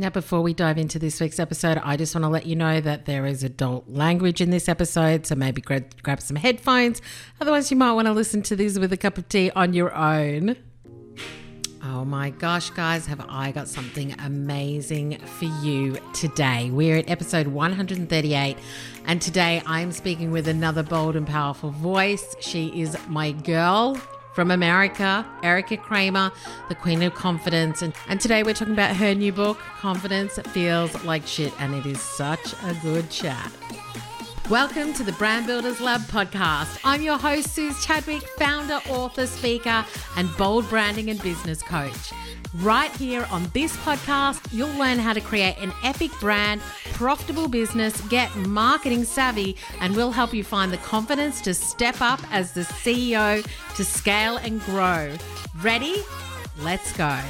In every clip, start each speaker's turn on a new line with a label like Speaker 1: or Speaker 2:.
Speaker 1: Now, before we dive into this week's episode, I just want to let you know that there is adult language in this episode, so maybe grab, grab some headphones. Otherwise, you might want to listen to this with a cup of tea on your own. Oh my gosh, guys, have I got something amazing for you today? We're at episode 138, and today I'm speaking with another bold and powerful voice. She is my girl, from America, Erika Cramer, the Queen of Confidence. And, and today we're talking about her new book, Confidence Feels Like Shit, and it is such a good chat. Welcome to the Brand Builders Lab podcast. I'm your host, Suze Chadwick, founder, author, speaker, and bold branding and business coach. Right here on this podcast, you'll learn how to create an epic brand, profitable business, get marketing savvy, and we'll help you find the confidence to step up as the CEO to scale and grow. Ready? Let's go.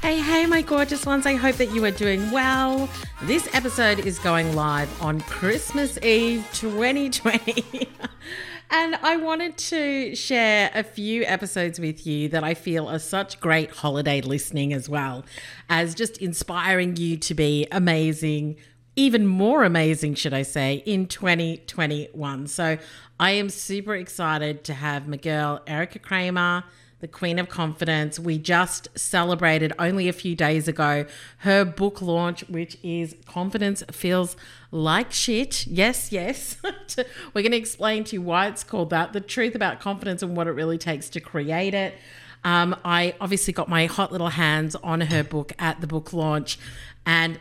Speaker 1: Hey, hey, my gorgeous ones. I hope that you are doing well. This episode is going live on Christmas Eve 2020. And I wanted to share a few episodes with you that I feel are such great holiday listening as well as just inspiring you to be amazing, even more amazing, should I say, in 2021. So I am super excited to have Miguel Erika Cramer the Queen of Confidence. We just celebrated only a few days ago her book launch, which is Confidence Feels Like Shit. Yes, yes. We're going to explain to you why it's called that, the truth about confidence and what it really takes to create it. Um, I obviously got my hot little hands on her book at the book launch. And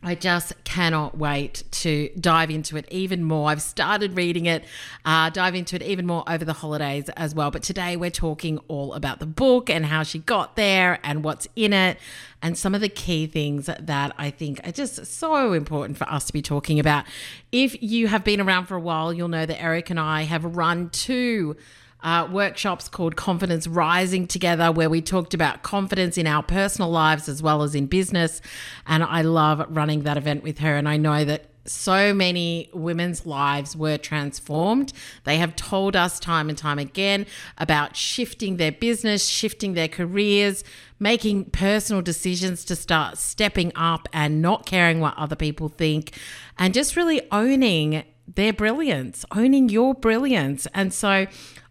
Speaker 1: I just cannot wait to dive into it even more. I've started reading it, uh, dive into it even more over the holidays as well. But today we're talking all about the book and how she got there and what's in it and some of the key things that I think are just so important for us to be talking about. If you have been around for a while, you'll know that Eric and I have run two uh, workshops called Confidence Rising together, where we talked about confidence in our personal lives as well as in business. And I love running that event with her. And I know that so many women's lives were transformed. They have told us time and time again about shifting their business, shifting their careers, making personal decisions to start stepping up and not caring what other people think, and just really owning their brilliance, owning your brilliance. And so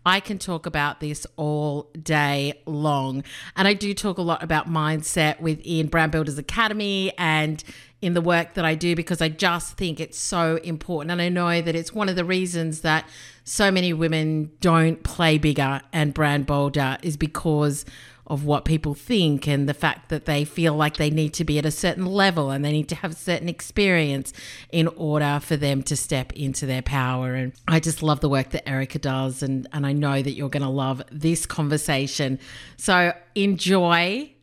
Speaker 1: I can talk about this all day long. And I do talk a lot about mindset within Brand Builders Academy and in the work that I do because I just think it's so important. And I know that it's one of the reasons that so many women don't play bigger and brand bolder is because of what people think and the fact that they feel like they need to be at a certain level and they need to have a certain experience in order for them to step into their power. And I just love the work that Erika does. And, and I know that you're going to love this conversation. So enjoy,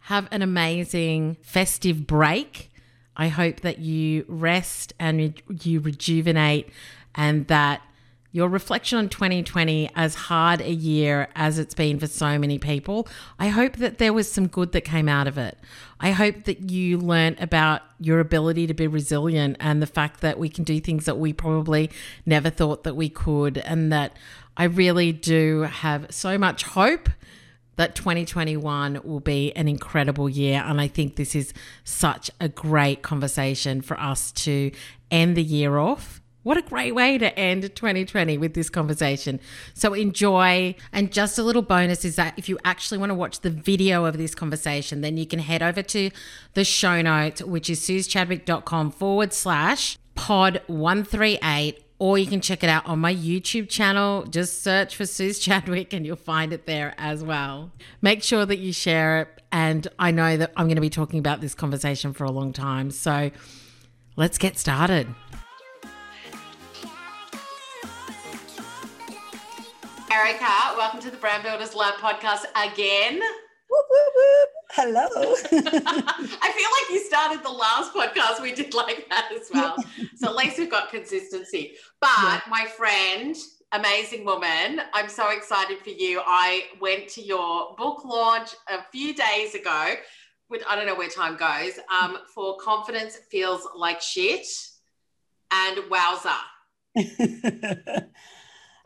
Speaker 1: have an amazing festive break. I hope that you rest and you rejuvenate and that your reflection on 2020 as hard a year as it's been for so many people i hope that there was some good that came out of it i hope that you learned about your ability to be resilient and the fact that we can do things that we probably never thought that we could and that i really do have so much hope that 2021 will be an incredible year. And I think this is such a great conversation for us to end the year off what a great way to end 2020 with this conversation. So enjoy. And just a little bonus is that if you actually want to watch the video of this conversation, then you can head over to the show notes, which is suzechadwick.com forward slash pod 138 or you can check it out on my YouTube channel. Just search for Suze Chadwick and you'll find it there as well. Make sure that you share it. And I know that I'm going to be talking about this conversation for a long time. So let's get started. Erika, welcome to the Brand Builders Lab podcast again.
Speaker 2: Whoop, whoop, whoop. Hello.
Speaker 1: I feel like you started the last podcast we did like that as well. so at least we've got consistency. But yeah. my friend, amazing woman, I'm so excited for you. I went to your book launch a few days ago. With, I don't know where time goes. Um, for confidence feels like shit, and wowza.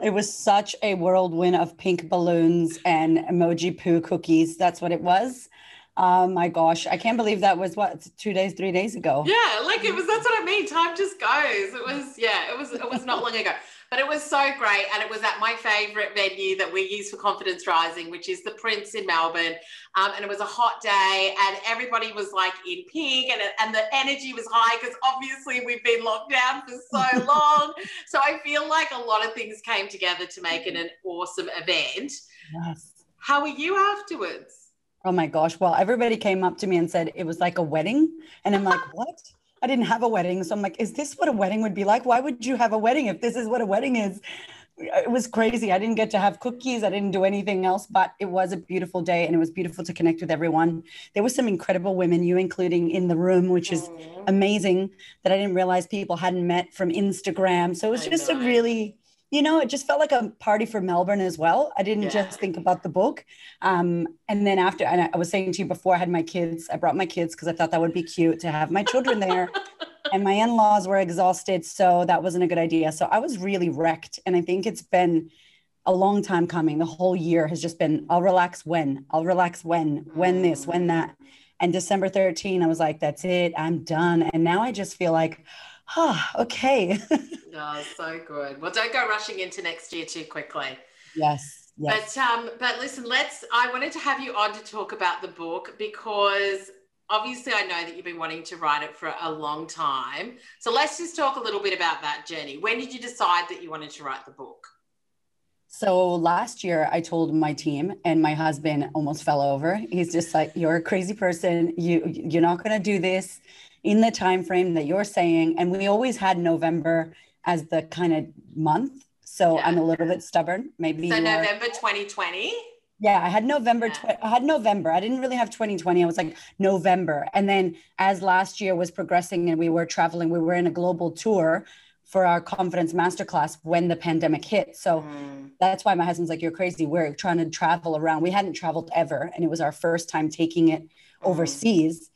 Speaker 2: It was such a whirlwind of pink balloons and emoji poo cookies. That's what it was. Oh my gosh, I can't believe that was what two days, three days ago.
Speaker 1: Yeah, like it was. That's what I mean. Time just goes. It was. Yeah, it was. It was not long ago. But it was so great. And it was at my favorite venue that we use for Confidence Rising, which is the Prince in Melbourne. Um, and it was a hot day and everybody was like in pink and, and the energy was high because obviously we've been locked down for so long. so I feel like a lot of things came together to make it an awesome event. Yes. How were you afterwards?
Speaker 2: Oh my gosh. Well, everybody came up to me and said it was like a wedding. And I'm like, what? I didn't have a wedding. So I'm like, is this what a wedding would be like? Why would you have a wedding if this is what a wedding is? It was crazy. I didn't get to have cookies. I didn't do anything else, but it was a beautiful day and it was beautiful to connect with everyone. There were some incredible women, you including in the room, which is mm-hmm. amazing that I didn't realize people hadn't met from Instagram. So it was just a really you know, it just felt like a party for Melbourne as well. I didn't yeah. just think about the book. Um, and then after, and I was saying to you before, I had my kids, I brought my kids because I thought that would be cute to have my children there. and my in laws were exhausted. So that wasn't a good idea. So I was really wrecked. And I think it's been a long time coming. The whole year has just been, I'll relax when, I'll relax when, when this, when that. And December 13, I was like, that's it, I'm done. And now I just feel like, oh, okay.
Speaker 1: oh, so good. Well, don't go rushing into next year too quickly.
Speaker 2: Yes.
Speaker 1: yes. But um, but listen, let's. I wanted to have you on to talk about the book because obviously I know that you've been wanting to write it for a long time. So let's just talk a little bit about that journey. When did you decide that you wanted to write the book?
Speaker 2: So last year I told my team and my husband almost fell over. He's just like, You're a crazy person. You you're not gonna do this in the time frame that you're saying and we always had november as the kind of month so yeah. i'm a little bit stubborn maybe
Speaker 1: so november 2020
Speaker 2: yeah i had november yeah. tw- i had november i didn't really have 2020 i was like november and then as last year was progressing and we were traveling we were in a global tour for our confidence masterclass when the pandemic hit so mm. that's why my husband's like you're crazy we're trying to travel around we hadn't traveled ever and it was our first time taking it mm. overseas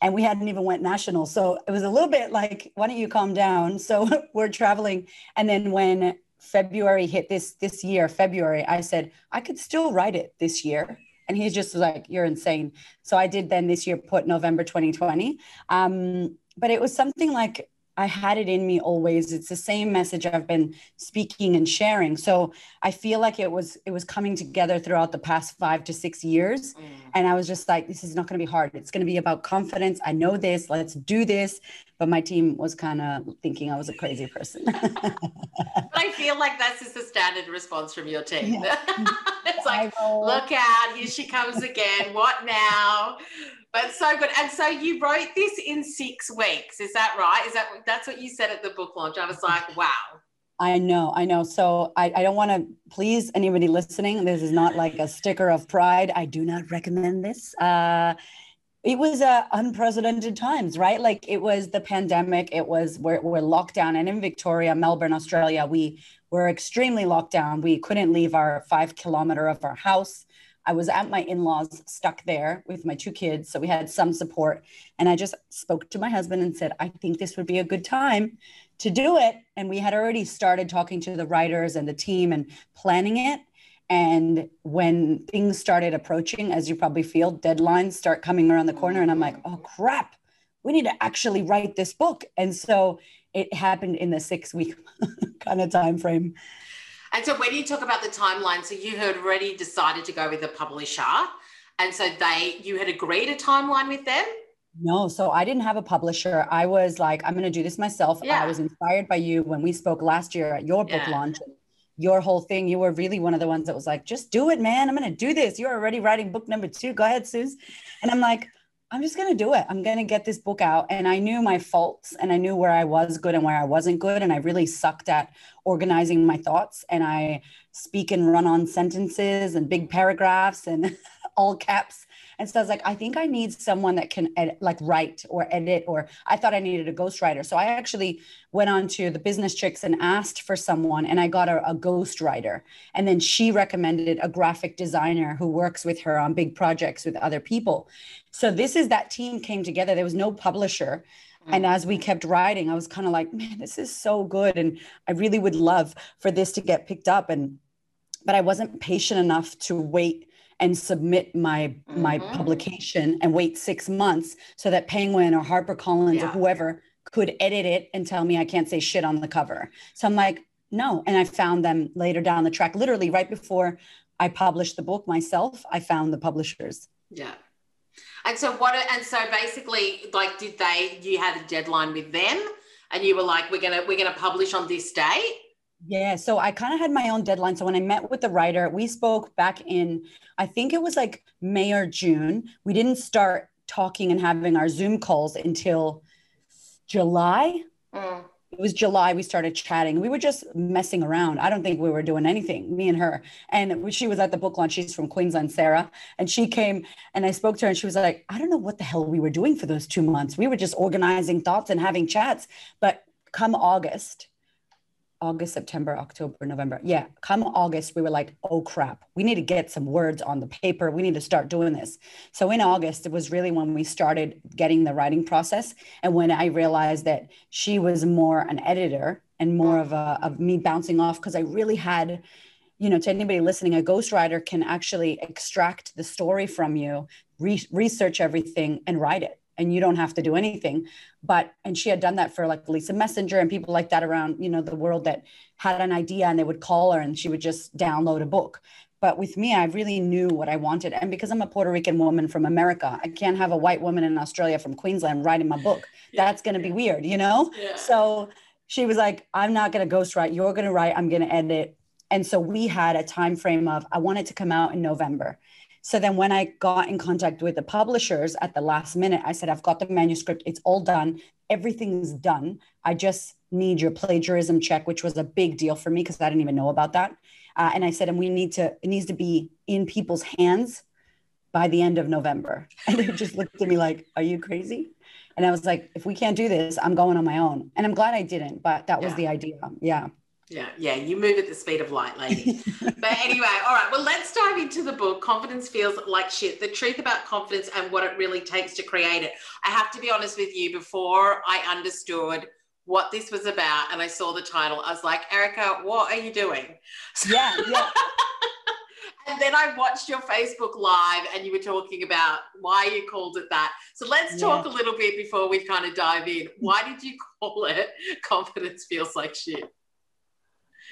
Speaker 2: and we hadn't even went national. So it was a little bit like why don't you calm down? So we're traveling. And then when february hit this this year february i said i could still write it this year. And he's just like you're insane. So i did then this year put november 2020 um, but it was something like I had it in me always. It's the same message I've been speaking and sharing. So I feel like it was it was coming together throughout the past five to six years. Mm. And I was just like, this is not going to be hard. It's going to be about confidence. I know this. Let's do this. But my team was kind of thinking I was a crazy person.
Speaker 1: But I feel like that's just a standard response from your team. Yeah. it's like, look out, here she comes again. What now? But so good. And so you wrote this in six weeks. Is that right? Is that that's what you said at the book launch? I was like, wow.
Speaker 2: I know, I know. So I, I don't want to please anybody listening. This is not like a sticker of pride. I do not recommend this. Uh, it was uh, unprecedented times, right? Like it was the pandemic. It was we're, we're locked down, and in Victoria, Melbourne, Australia, we were extremely locked down. We couldn't leave our five kilometer of our house. I was at my in laws, stuck there with my two kids. So we had some support. And I just spoke to my husband and said, I think this would be a good time to do it. And we had already started talking to the writers and the team and planning it. And when things started approaching, as you probably feel, deadlines start coming around the corner. And I'm like, oh crap, we need to actually write this book. And so it happened in the six week kind of time frame.
Speaker 1: And so when you talk about the timeline, so you had already decided to go with a publisher. And so they you had agreed a timeline with them?
Speaker 2: No, so I didn't have a publisher. I was like, I'm going to do this myself. Yeah. I was inspired by you when we spoke last year at your book yeah. launch. Your whole thing, you were really one of the ones that was like, just do it, man. I'm going to do this. You're already writing book number two. Go ahead, Suze. And I'm like, I'm just going to do it. I'm going to get this book out. And I knew my faults and I knew where I was good and where I wasn't good. And I really sucked at organizing my thoughts. And I speak and run on sentences and big paragraphs and all caps. And so I was like, I think I need someone that can edit, like write or edit, or I thought I needed a ghostwriter. So I actually went on to the business chicks and asked for someone, and I got a, a ghostwriter. And then she recommended a graphic designer who works with her on big projects with other people. So this is that team came together. There was no publisher. Mm. And as we kept writing, I was kind of like, man, this is so good. And I really would love for this to get picked up. And but I wasn't patient enough to wait and submit my mm-hmm. my publication and wait six months so that Penguin or HarperCollins yeah. or whoever could edit it and tell me I can't say shit on the cover. So I'm like, no. And I found them later down the track, literally right before I published the book myself. I found the publishers.
Speaker 1: Yeah. And so what? And so basically, like, did they? You had a deadline with them, and you were like, "We're gonna we're gonna publish on this date."
Speaker 2: Yeah, so I kind of had my own deadline. So when I met with the writer, we spoke back in, I think it was like May or June. We didn't start talking and having our Zoom calls until July. Mm it was July. We started chatting. We were just messing around. I don't think we were doing anything, me and her. And she was at the book launch. She's from Queensland, Sarah. And she came and I spoke to her and she was like, I don't know what the hell we were doing for those two months. We were just organizing thoughts and having chats. But come August, August, September, October, November. Yeah, come August, we were like, oh crap, we need to get some words on the paper. We need to start doing this. So in August, it was really when we started getting the writing process. And when I realized that she was more an editor and more of a of me bouncing off, because I really had, you know, to anybody listening, a ghostwriter can actually extract the story from you, re- research everything, and write it and you don't have to do anything. But and she had done that for like lisa messenger and people like that around you know the world that had an idea and they would call her and she would just download a book. But with me i really knew what i wanted. And because i'm a puerto rican woman from america i can't have a white woman in australia from queensland writing my book. Yeah. that's going to be weird you know? Yeah. so she was like i'm not going to ghostwrite. You're going to write. I'm going to edit. And so we had a time frame of i wanted to come out in november so then when I got in contact with the publishers at the last minute, I said, I've got the manuscript, it's all done, everything's done. I just need your plagiarism check, which was a big deal for me because I didn't even know about that. Uh, and I said, and we need to, it needs to be in people's hands by the end of November. And they just looked at me like, are you crazy? And I was like, if we can't do this, I'm going on my own. And I'm glad I didn't, but that was yeah. the idea. Yeah.
Speaker 1: Yeah, yeah, you move at the speed of light, lady. but anyway, all right, well, let's dive into the book. Confidence feels like shit. The truth about confidence and what it really takes to create it. I have to be honest with you, before I understood what this was about and I saw the title, I was like, Erika, what are you doing?
Speaker 2: Yeah, yeah.
Speaker 1: and then I watched your Facebook live and you were talking about why you called it that. So let's talk yeah. a little bit before we kind of dive in. Why did you call it Confidence Feels Like Shit?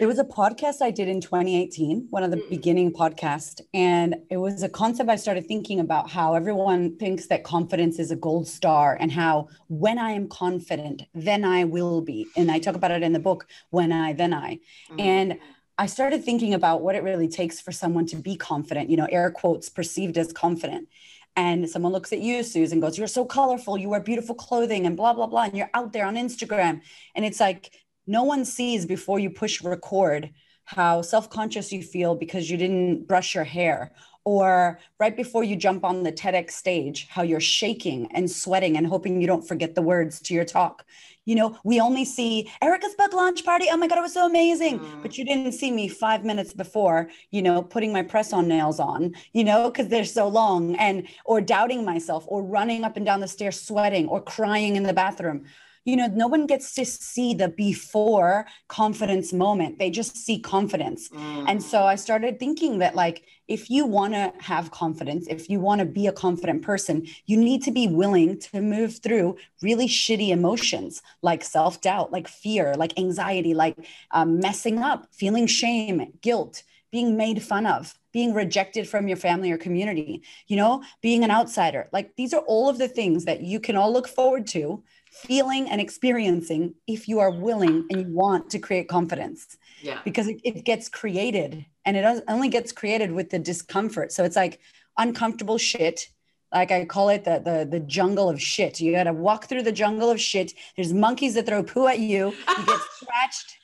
Speaker 2: It was a podcast I did in 2018, one of the mm. beginning podcasts. And it was a concept I started thinking about how everyone thinks that confidence is a gold star and how when I am confident, then I will be. And I talk about it in the book, When I, Then I. Mm. And I started thinking about what it really takes for someone to be confident, you know, air quotes, perceived as confident. And someone looks at you, Susan, goes, You're so colorful. You wear beautiful clothing and blah, blah, blah. And you're out there on Instagram. And it's like, no one sees before you push record how self-conscious you feel because you didn't brush your hair or right before you jump on the TEDx stage how you're shaking and sweating and hoping you don't forget the words to your talk. You know we only see erika's book launch party. Oh my god it was so amazing. Mm. but you didn't see me five minutes before you know putting my press on nails on you know because they're so long and or doubting myself or running up and down the stairs sweating or crying in the bathroom you know, no one gets to see the before confidence moment. They just see confidence. Mm. And so I started thinking that, like, if you want to have confidence, if you want to be a confident person, you need to be willing to move through really shitty emotions like self doubt, like fear, like anxiety, like um, messing up, feeling shame, guilt, being made fun of, being rejected from your family or community, you know, being an outsider. Like these are all of the things that you can all look forward to feeling and experiencing if you are willing and you want to create confidence.
Speaker 1: Yeah.
Speaker 2: Because it, it gets created and it only gets created with the discomfort. So it's like uncomfortable shit. Like I call it the, the the jungle of shit. You got to walk through the jungle of shit. There's monkeys that throw poo at you. You get scratched.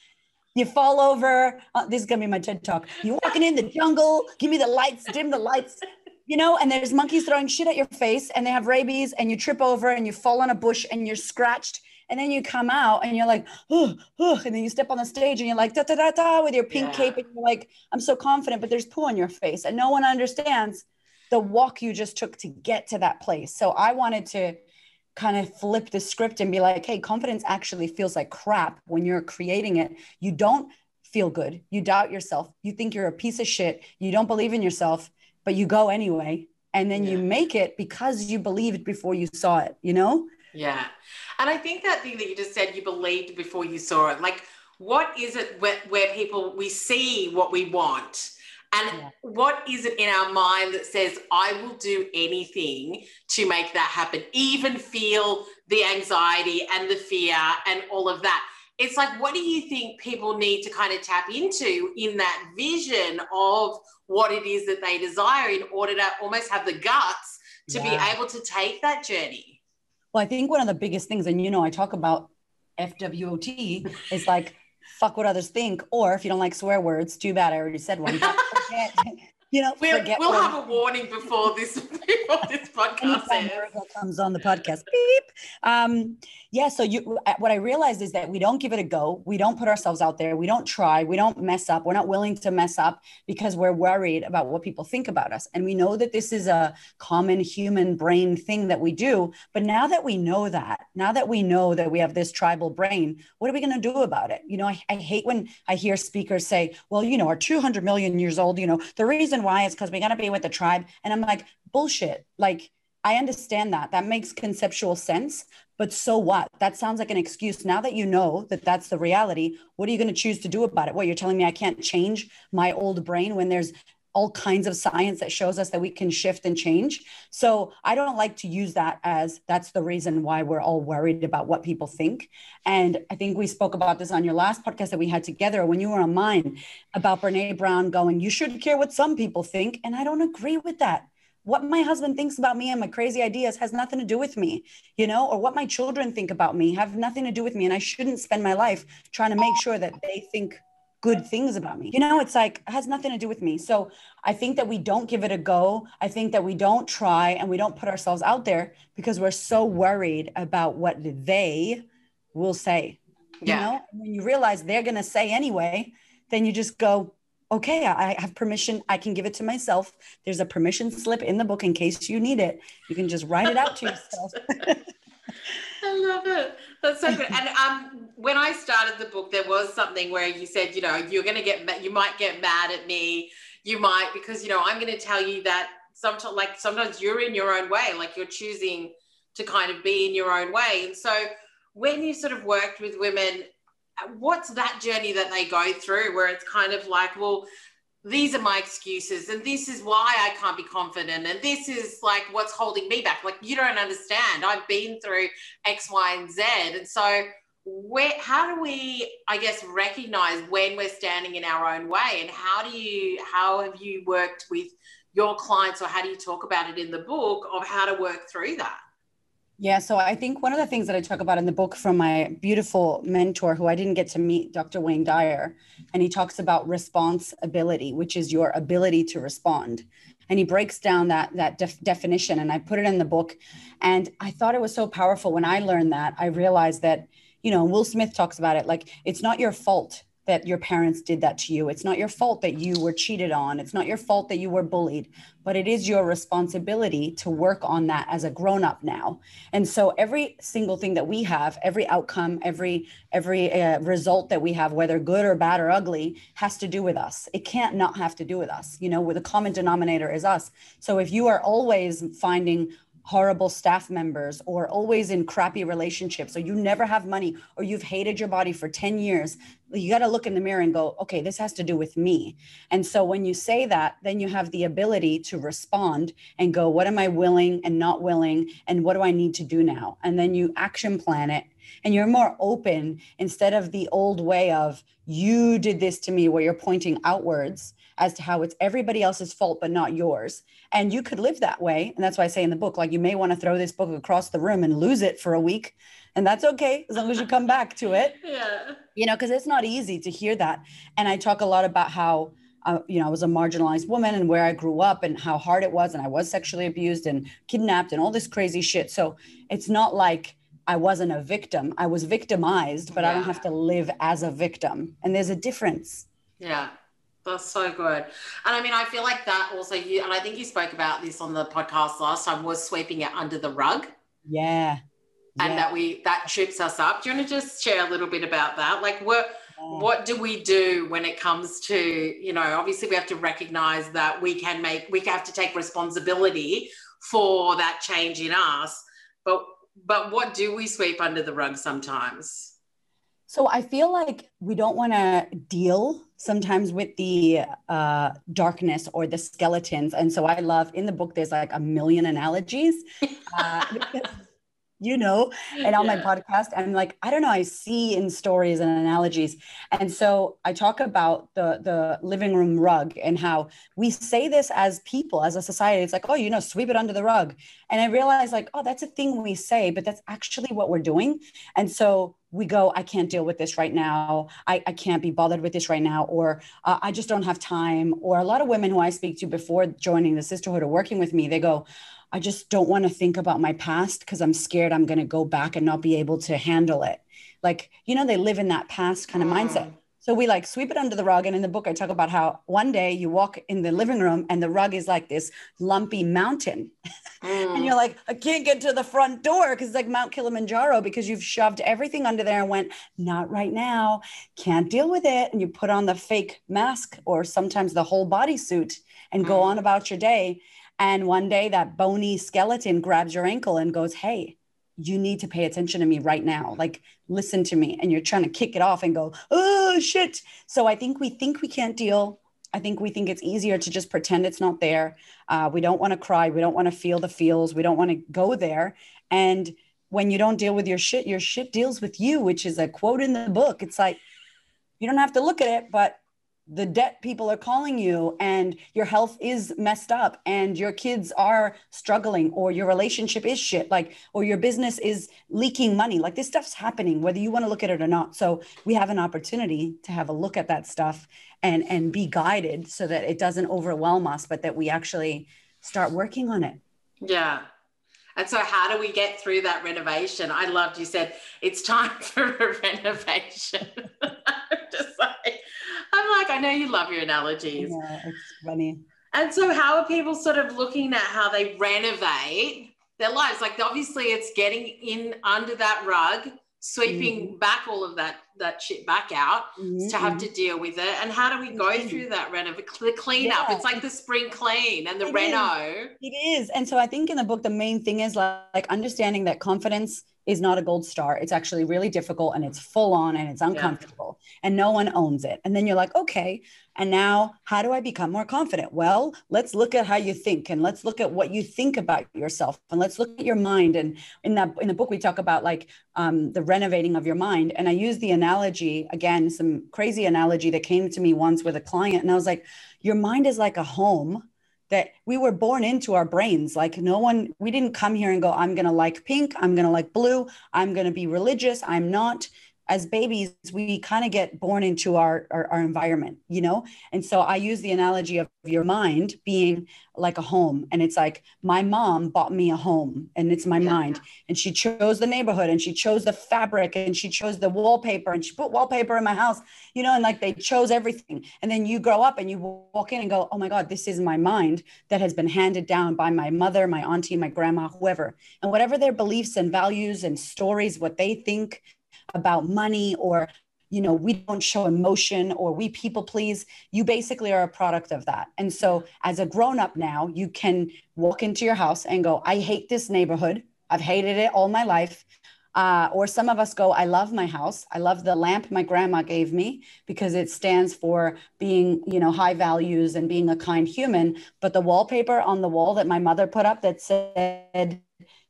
Speaker 2: You fall over. Uh, this is gonna be my TED talk. You walking in the jungle. Give me the lights. Dim the lights you know, and there's monkeys throwing shit at your face and they have rabies and you trip over and you fall on a bush and you're scratched. And then you come out and you're like, oh, oh, and then you step on the stage and you're like, da da da da, with your pink yeah. cape. And you're like, I'm so confident, but there's poo on your face. And no one understands the walk you just took to get to that place. So I wanted to kind of flip the script and be like, hey, confidence actually feels like crap when you're creating it. You don't feel good. You doubt yourself. You think you're a piece of shit. You don't believe in yourself but you go anyway. And then
Speaker 1: Yeah.
Speaker 2: you make it because you believed before you saw it, you know?
Speaker 1: Yeah. And I think that thing that you just said, you believed before you saw it. Like, what is it where, where people, we see what we want? And
Speaker 2: Yeah.
Speaker 1: what is it in our mind that says, I will do anything to make that happen, even feel the anxiety and the fear and all of that? It's like, what do you think people need to kind of tap into in that vision of what it is that they desire in order to almost have the guts to
Speaker 2: Yeah.
Speaker 1: be able to take that journey?
Speaker 2: Well, I think one of the biggest things, and you know, I talk about FWOT, is like fuck what others think, or if you don't like swear words, too bad. I already said one. Forget, you know,
Speaker 1: We'll, we'll
Speaker 2: what-
Speaker 1: have a warning before this before this podcast
Speaker 2: anytime comes on the podcast. Beep. Um, yeah. So you, what I realized is that we don't give it a go. We don't put ourselves out there. We don't try. We don't mess up. We're not willing to mess up because we're worried about what people think about us. And we know that this is a common human brain thing that we do. But now that we know that, now that we know that we have this tribal brain, what are we going to do about it? You know, I, I hate when I hear speakers say, well, you know, our 200 million years old, you know, the reason why is because we got to be with the tribe. And I'm like, bullshit. Like, I understand that. That makes conceptual sense. But so what? That sounds like an excuse. Now that you know that that's the reality, what are you going to choose to do about it? What you're telling me I can't change my old brain when there's all kinds of science that shows us that we can shift and change. So I don't like to use that as that's the reason why we're all worried about what people think. And I think we spoke about this on your last podcast that we had together when you were on mine about Brene Brown going, you shouldn't care what some people think. And I don't agree with that what my husband thinks about me and my crazy ideas has nothing to do with me you know or what my children think about me have nothing to do with me and i shouldn't spend my life trying to make sure that they think good things about me. You know it's like it has nothing to do with me. So i think that we don't give it a go. I think that we don't try and we don't put ourselves out there because we're so worried about what they will say you
Speaker 1: Yeah.
Speaker 2: know? And when you realize they're going to say anyway then you just go okay i have permission i can give it to myself there's a permission slip in the book in case you need it you can just write it out to yourself
Speaker 1: I love it. That's so good. And um, when I started the book, there was something where you said, you know, you're going to get, you might get mad at me. You might, because, you know, I'm going to tell you that sometimes, like, sometimes you're in your own way, like you're choosing to kind of be in your own way. And so when you sort of worked with women, what's that journey that they go through where it's kind of like, well, these are my excuses and this is why I can't be confident and this is like what's holding me back. Like you don't understand. I've been through X, Y, and Z. And so where how do we, I guess, recognize when we're standing in our own way? And how do you how have you worked with your clients or how do you talk about it in the book of how to work through that?
Speaker 2: Yeah, so I think one of the things that I talk about in the book from my beautiful mentor, who I didn't get to meet, Dr. Wayne Dyer, and he talks about responsibility, which is your ability to respond. And he breaks down that that def- definition, and I put it in the book. And I thought it was so powerful when I learned that. I realized that, you know, Will Smith talks about it like it's not your fault that your parents did that to you. It's not your fault that you were cheated on. It's not your fault that you were bullied, but it is your responsibility to work on that as a grown up now. And so every single thing that we have, every outcome, every every uh, result that we have, whether good or bad or ugly, has to do with us. It can't not have to do with us. You know, the common denominator is us. So if you are always finding horrible staff members or always in crappy relationships or you never have money or you've hated your body for 10 years you got to look in the mirror and go okay this has to do with me. And so when you say that then you have the ability to respond and go what am i willing and not willing and what do i need to do now? And then you action plan it and you're more open instead of the old way of you did this to me where you're pointing outwards as to how it's everybody else's fault but not yours. And you could live that way. And that's why i say in the book like you may want to throw this book across the room and lose it for a week. And that's okay as long as you come back to it.
Speaker 1: Yeah.
Speaker 2: you know because it's not easy to hear that. And i talk a lot about how uh, you know i was a marginalized woman and where i grew up and how hard it was. And i was sexually abused and kidnapped and all this crazy shit. So it's not like i wasn't a victim. I was victimized but i don't have to live as a victim. And there's a difference.
Speaker 1: Yeah, that's so good. And I mean, I feel like that also you, and I think you spoke about this on the podcast last time, was sweeping it under the rug,
Speaker 2: yeah
Speaker 1: and
Speaker 2: Yeah.
Speaker 1: that we that trips us up. Do you want to just share a little bit about that? Like, what what do we do when it comes to, you know, obviously we have to recognize that we can make, we have to take responsibility for that change in us. But, but what do we sweep under the rug sometimes?
Speaker 2: So I feel like we don't want to deal sometimes with the uh, darkness or the skeletons. And so I love in the book, there's like a million analogies. Uh, you know, and on yeah. my podcast, I'm like, I don't know, I see in stories and analogies. And so I talk about the the living room rug and how we say this as people, as a society. It's like, oh, you know, sweep it under the rug. And I realize like, oh, that's a thing we say, but that's actually what we're doing. And so we go, I can't deal with this right now. I, I can't be bothered with this right now. Or uh, I just don't have time. Or a lot of women who I speak to before joining the sisterhood or working with me, they go, I just don't want to think about my past because I'm scared I'm going to go back and not be able to handle it. Like, you know, they live in that past kind of mm. mindset. So we like sweep it under the rug. And in the book, I talk about how one day you walk in the living room and the rug is like this lumpy mountain. Mm. and you're like, I can't get to the front door because it's like Mount Kilimanjaro because you've shoved everything under there and went, not right now, can't deal with it. And you put on the fake mask or sometimes the whole bodysuit and mm. go on about your day. And one day that bony skeleton grabs your ankle and goes, Hey, you need to pay attention to me right now. Like, listen to me. And you're trying to kick it off and go, Oh, shit. So I think we think we can't deal. I think we think it's easier to just pretend it's not there. Uh, we don't want to cry. We don't want to feel the feels. We don't want to go there. And when you don't deal with your shit, your shit deals with you, which is a quote in the book. It's like, you don't have to look at it, but the debt people are calling you and your health is messed up and your kids are struggling or your relationship is shit like or your business is leaking money like this stuff's happening whether you want to look at it or not so we have an opportunity to have a look at that stuff and and be guided so that it doesn't overwhelm us but that we actually start working on it
Speaker 1: yeah and so, how do we get through that renovation? I loved you said it's time for a renovation. Like I know you love your analogies.
Speaker 2: Yeah, it's funny.
Speaker 1: And so, how are people sort of looking at how they renovate their lives? Like, obviously, it's getting in under that rug, sweeping mm-hmm. back all of that that shit back out mm-hmm. to have to deal with it. And how do we go mm-hmm. through that renov the cleanup? Yeah. It's like the spring clean and the it reno.
Speaker 2: Is. It is. And so, I think in the book, the main thing is like, like understanding that confidence is not a gold star. It's actually really difficult and it's full on and it's uncomfortable yeah. and no one owns it. And then you're like, okay, and now how do I become more confident? Well, let's look at how you think and let's look at what you think about yourself and let's look at your mind. And in that in the book, we talk about like um, the renovating of your mind. And I use the analogy again, some crazy analogy that came to me once with a client. And I was like, your mind is like a home that we were born into our brains. Like no one, we didn't come here and go, I'm going to like pink, I'm going to like blue, I'm going to be religious, I'm not as babies, we kind of get born into our, our, our, environment, you know? And so I use the analogy of your mind being like a home. And it's like my mom bought me a home and it's my yeah. mind. And she chose the neighborhood and she chose the fabric and she chose the wallpaper and she put wallpaper in my house, you know, and like they chose everything. And then you grow up and you walk in and go, oh my God, this is my mind that has been handed down by my mother, my auntie, my grandma, whoever. And whatever their beliefs and values and stories, what they think about money or you know we don't show emotion or we people please. You basically are a product of that. And so as a grown up now you can walk into your house and go i hate this neighborhood. I've hated it all my life. Uh, or some of us go i love my house. I love the lamp my grandma gave me because it stands for being you know high values and being a kind human. But the wallpaper on the wall that my mother put up that said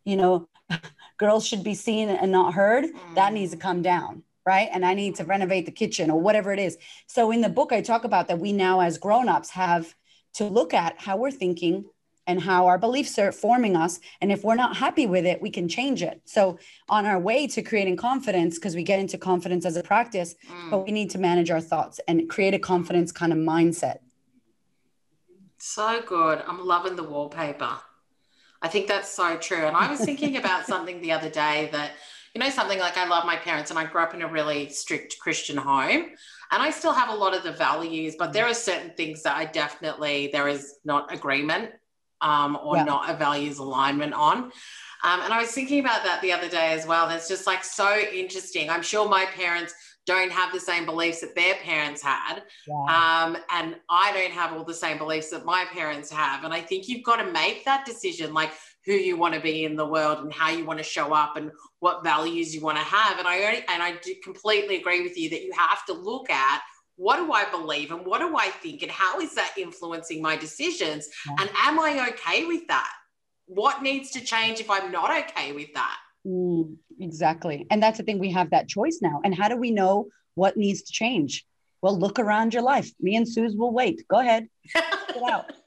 Speaker 2: you know girls should be seen and not heard, mm. that needs to come down. Right. And I need to renovate the kitchen or whatever it is. So in the book, I talk about that we now, as grown-ups, have to look at how we're thinking and how our beliefs are forming us. And if we're not happy with it, we can change it. So, on our way to creating confidence, because we get into confidence as a practice, mm. but we need to manage our thoughts and create a confidence kind of mindset.
Speaker 1: So good. I'm loving the wallpaper. I think that's so true. And I was thinking about something the other day that, you know, something like I love my parents and I grew up in a really strict Christian home. And I still have a lot of the values, but there are certain things that I definitely, there is not agreement um, or yeah. not a values alignment on. Um, and I was thinking about that the other day as well. It's just like so interesting. I'm sure my parents don't have the same beliefs that their parents had.
Speaker 2: Yeah.
Speaker 1: Um, and I don't have all the same beliefs that my parents have. And I think you've got to make that decision like who you want to be in the world and how you want to show up and what values you want to have. And I only, and I do completely agree with you that you have to look at what do I believe and what do I think and how is that influencing my decisions?
Speaker 2: Yeah.
Speaker 1: And am I okay with that? What needs to change if I'm not okay with that?
Speaker 2: Mm, exactly. And that's the thing, we have that choice now. And how do we know what needs to change? Well, look around your life. Me and Suze will wait. Go ahead. Out.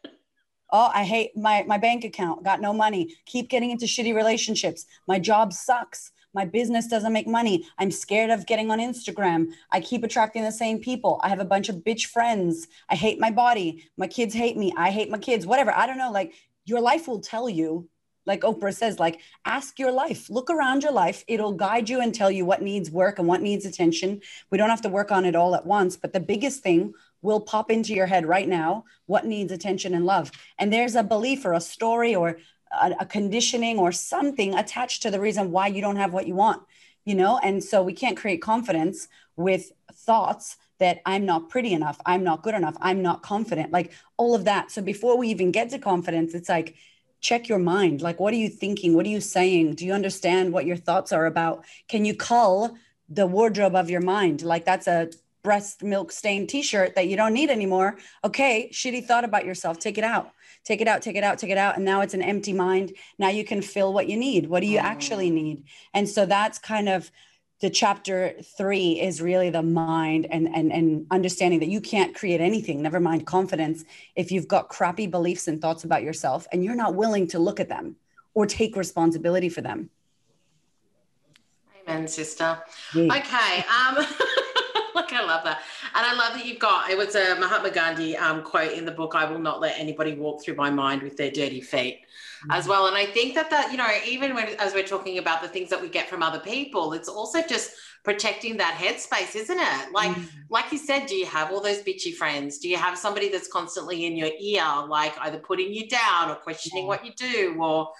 Speaker 2: Oh, I hate my, my bank account, got no money, keep getting into shitty relationships. My job sucks. My business doesn't make money. I'm scared of getting on Instagram. I keep attracting the same people. I have a bunch of bitch friends. I hate my body. My kids hate me. I hate my kids, whatever. I don't know. Like your life will tell you like Oprah says, like ask your life, look around your life. It'll guide you and tell you what needs work and what needs attention. We don't have to work on it all at once, but the biggest thing will pop into your head right now what needs attention and love. And there's a belief or a story or a, a conditioning or something attached to the reason why you don't have what you want, you know? And so we can't create confidence with thoughts that I'm not pretty enough, I'm not good enough, I'm not confident, like all of that. So before we even get to confidence, it's like, check your mind. Like, what are you thinking? What are you saying? Do you understand what your thoughts are about? Can you cull the wardrobe of your mind? Like, that's a breast milk stained t shirt that you don't need anymore. Okay, shitty thought about yourself. Take it out. Take it out, take it out, take it out. And now it's an empty mind. Now you can fill what you need. What do you actually mm. need? And so that's kind of the chapter three is really the mind and, and and understanding that you can't create anything never mind confidence if you've got crappy beliefs and thoughts about yourself and you're not willing to look at them or take responsibility for them
Speaker 1: Amen, sister.
Speaker 2: Yeah.
Speaker 1: Okay. Um, like I love that, and I love that you've got. It was a Mahatma Gandhi um, quote in the book. I will not let anybody walk through my mind with their dirty feet. As well, and I think that that you know, even when as we're talking about the things that we get from other people, it's also just protecting that headspace, isn't it? Like,
Speaker 2: Mm.
Speaker 1: like you said, do you have all those bitchy friends? Do you have somebody that's constantly in your ear, like either putting you down or questioning
Speaker 2: Yeah.
Speaker 1: what you do, or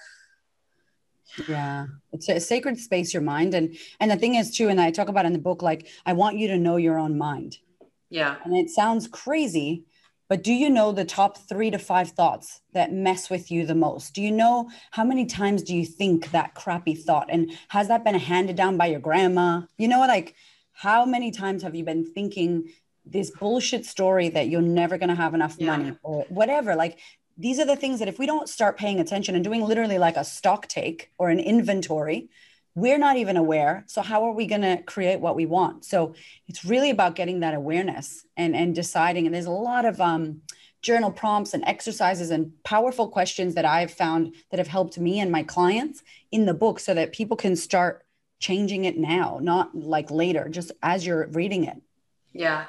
Speaker 2: yeah it's a sacred space your mind and and the thing is too and i talk about in the book like i want you to know your own mind
Speaker 1: yeah,
Speaker 2: and it sounds crazy but do you know the top three to five thoughts that mess with you the most? Do you know how many times do you think that crappy thought? And has that been handed down by your grandma? You know like how many times have you been thinking this bullshit story that you're never going to have enough
Speaker 1: Yeah.
Speaker 2: money or whatever? Like these are the things that if we don't start paying attention and doing literally like a stock take or an inventory we're not even aware so how are we going to create what we want so it's really about getting that awareness and and deciding and there's a lot of um journal prompts and exercises and powerful questions that i've found that have helped me and my clients in the book so that people can start changing it now not like later just as you're reading it
Speaker 1: yeah.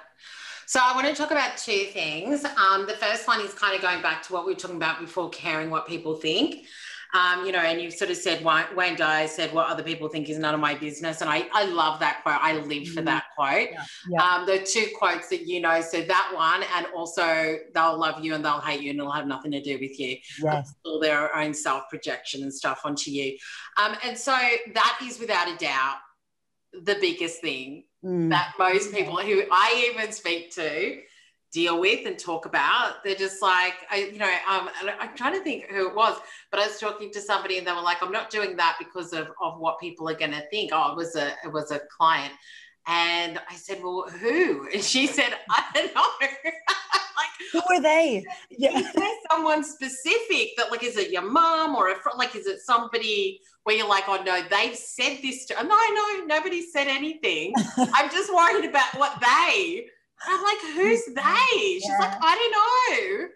Speaker 1: So I want to talk about two things. Um, the first one is kind of going back to what we were talking about before, caring what people think. Um, you know, and you've sort of said Wayne Dyer said what other people think is none of my business, and I I love that quote. I live for that quote.
Speaker 2: Yeah, yeah.
Speaker 1: Um, the two quotes that you know, so that one, and also they'll love you and they'll hate you, and it'll have nothing to do with you
Speaker 2: yes
Speaker 1: all their own self projection and stuff onto you. Um, and so that is without a doubt the biggest thing
Speaker 2: Mm.
Speaker 1: that most people who I even speak to deal with and talk about. They're just like, I, you know, um, I'm trying to think who it was, but I was talking to somebody and they were like, I'm not doing that because of, of what people are going to think. Oh, it was a, it was a client. And I said, well, who? And she said, I don't know. like,
Speaker 2: who are they yeah
Speaker 1: is there someone specific that like is it your mom or a fr- like is it somebody where you're like oh no they've said this to no no nobody said anything i'm just worried about what they i'm like who's they she's like i don't know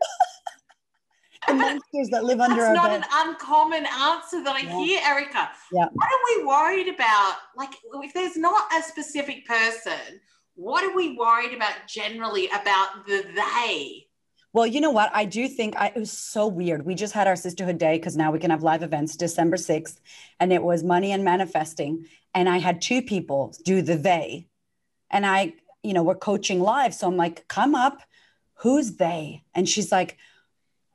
Speaker 2: the monsters that live under
Speaker 1: that's not
Speaker 2: bed
Speaker 1: an uncommon answer that i
Speaker 2: Yeah.
Speaker 1: hear erika
Speaker 2: Yeah.
Speaker 1: what are we worried about like if there's not a specific person what are we worried about generally about the they
Speaker 2: Well, you know what? I do think I, it was so weird. We just had our sisterhood day because now we can have live events December 6th, and it was money and manifesting. And I had two people do the they. And I, you know, we're coaching live. So I'm like, come up. Who's they? And she's like,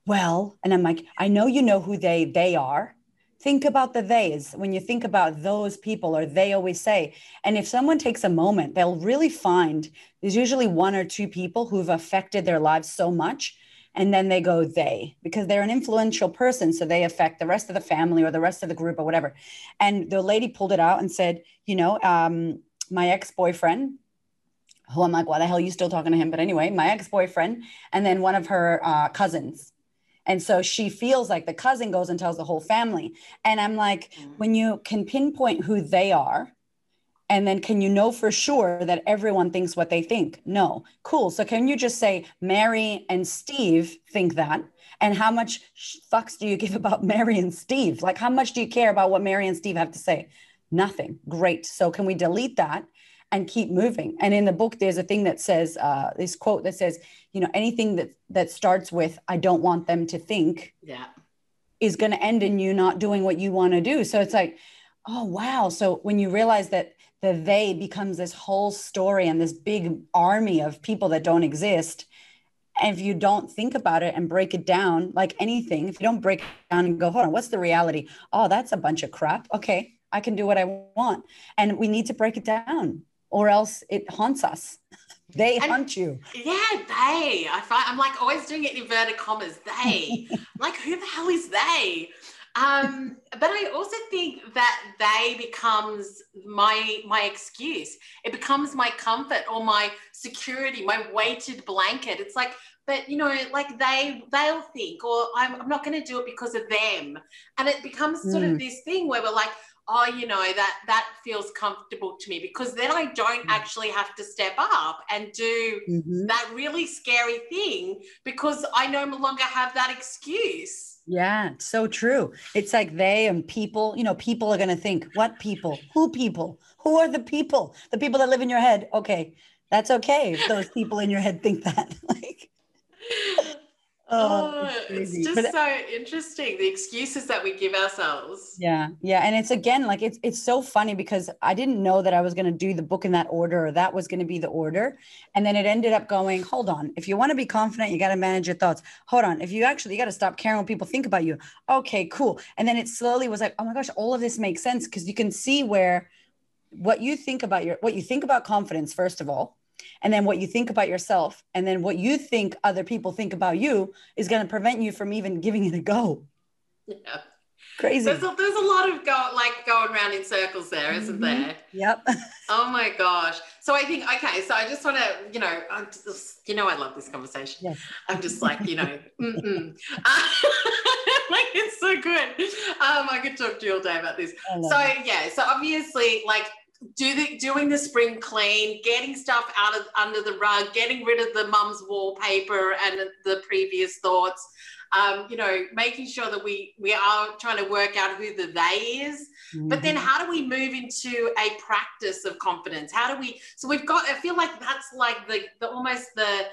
Speaker 2: well, and I'm like, I know you know who they they are. think about the theys when you think about those people or they always say and if someone takes a moment they'll really find there's usually one or two people who've affected their lives so much and then they go they because they're an influential person so they affect the rest of the family or the rest of the group or whatever and the lady pulled it out and said you know um, my ex-boyfriend who i'm like why the hell are you still talking to him but anyway my ex-boyfriend and then one of her uh, cousins and so she feels like the cousin goes and tells the whole family and i'm like mm-hmm. when you can pinpoint who they are and then can you know for sure that everyone thinks what they think? No. Cool. So can you just say Mary and Steve think that? And how much fucks do you give about Mary and Steve? Like, how much do you care about what Mary and Steve have to say? Nothing. Great. So can we delete that and keep moving? And in the book, there's a thing that says, uh, this quote that says, you know, anything that that starts with "I don't want them to think,"
Speaker 1: yeah,
Speaker 2: is going to end in you not doing what you want to do. So it's like, oh wow. So when you realize that the they becomes this whole story and this big army of people that don't exist and if you don't think about it and break it down like anything if you don't break it down and go hold on what's the reality oh that's a bunch of crap okay i can do what i want and we need to break it down or else it haunts us they and, hunt you
Speaker 1: yeah they i find i'm like always doing it in inverted commas they like who the hell is they um, but I also think that they becomes my my excuse. It becomes my comfort or my security, my weighted blanket. It's like, but you know, like they they'll think, or I'm, I'm not going to do it because of them, and it becomes sort mm. of this thing where we're like, oh, you know, that that feels comfortable to me because then I don't mm. actually have to step up and do mm-hmm. that really scary thing because I no longer have that excuse.
Speaker 2: Yeah, so true. It's like they and people, you know, people are going to think, what people? Who people? Who are the people? The people that live in your head. Okay, that's okay if those people in your head think that. like,
Speaker 1: Oh, oh it's, it's, just but, so interesting the excuses that we give ourselves.
Speaker 2: Yeah, yeah, and it's again like it's it's so funny because I didn't know that I was going to do the book in that order or that was going to be the order, and then it ended up going. Hold on, if you want to be confident, you got to manage your thoughts. Hold on, if you actually you got to stop caring what people think about you. Okay, cool. And then it slowly was like, oh my gosh, all of this makes sense because you can see where what you think about your what you think about confidence first of all and then what you think about yourself and then what you think other people think about you is going to prevent you from even giving it a go.
Speaker 1: Yeah.
Speaker 2: Crazy.
Speaker 1: There's a, there's a lot of go like going around in circles there isn't mm-hmm. there?
Speaker 2: Yep.
Speaker 1: Oh my gosh. So i think okay so i just want to you know I'm just, you know i love this conversation. Yes. i'm just like you know like it's so good. Um i could talk to you all day about this. So yeah so obviously like do the, doing the spring clean, getting stuff out of under the rug, getting rid of the mum's wallpaper and the previous thoughts. Um, you know, making sure that we we are trying to work out who the they is. Mm-hmm. But then, mm-hmm. how do we move into a practice of confidence? How do we? So we've got. I feel like that's like the the almost the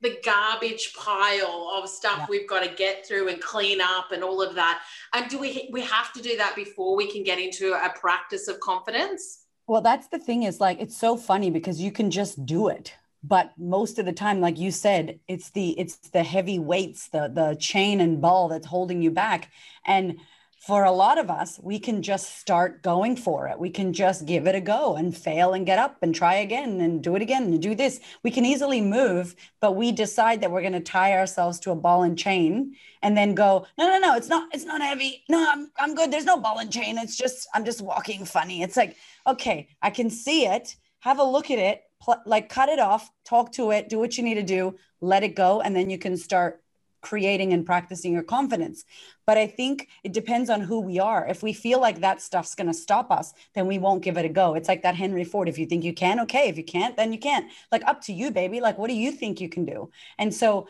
Speaker 1: the garbage pile of stuff yeah. we've got to get through and clean up and all of that. And do we we have to do that before we can get into a practice of confidence?
Speaker 2: Well, that's the thing is like it's so funny because you can just do it. But most of the time, like you said, it's the it's the heavy weights, the the chain and ball that's holding you back. And for a lot of us, we can just start going for it. We can just give it a go and fail and get up and try again and do it again and do this. We can easily move, but we decide that we're going to tie ourselves to a ball and chain and then go, no, no, no, it's not, it's not heavy. No, I'm, I'm good. There's no ball and chain. It's just, I'm just walking funny. It's like, okay, I can see it. Have a look at it, pl- like cut it off, talk to it, do what you need to do, let it go, and then you can start creating and practicing your confidence. But I think it depends on who we are. If we feel like that stuff's going to stop us, then we won't give it a go. It's like that Henry Ford. If you think you can, okay. If you can't, then you can't. Like up to you, baby. Like, what do you think you can do? And so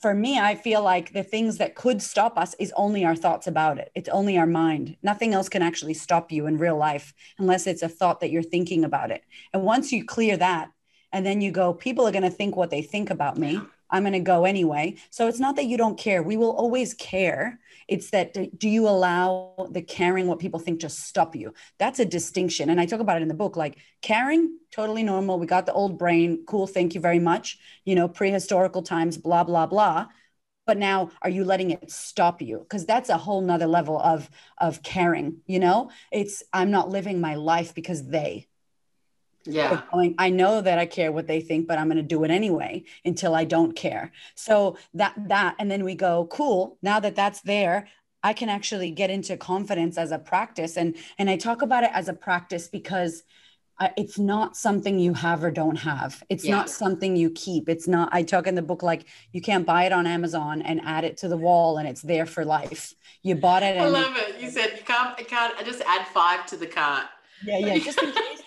Speaker 2: for me, I feel like the things that could stop us is only our thoughts about it. It's only our mind. Nothing else can actually stop you in real life unless it's a thought that you're thinking about it. And once you clear that, and then you go, people are going to think what they think about me. I'm going to go anyway. So it's not that you don't care. We will always care. It's that do you allow the caring what people think to stop you? That's a distinction. And I talk about it in the book like caring, totally normal. We got the old brain. Cool. Thank you very much. You know, prehistorical times, blah, blah, blah. but now are you letting it stop you because that's a whole nother level of of caring you know it's i'm not living my life because they
Speaker 1: yeah
Speaker 2: going, i know that i care what they think but i'm going to do it anyway until i don't care so that that and then we go cool now that that's there i can actually get into confidence as a practice and and i talk about it as a practice because uh, it's not something you have or don't have. It's yeah. not something you keep. It's not, I talk in the book like you can't buy it on Amazon and add it to the wall and it's there for life. You bought it.
Speaker 1: I love it. You said you can't, you can't, I just add five to the cart.
Speaker 2: Yeah, yeah. Just in case.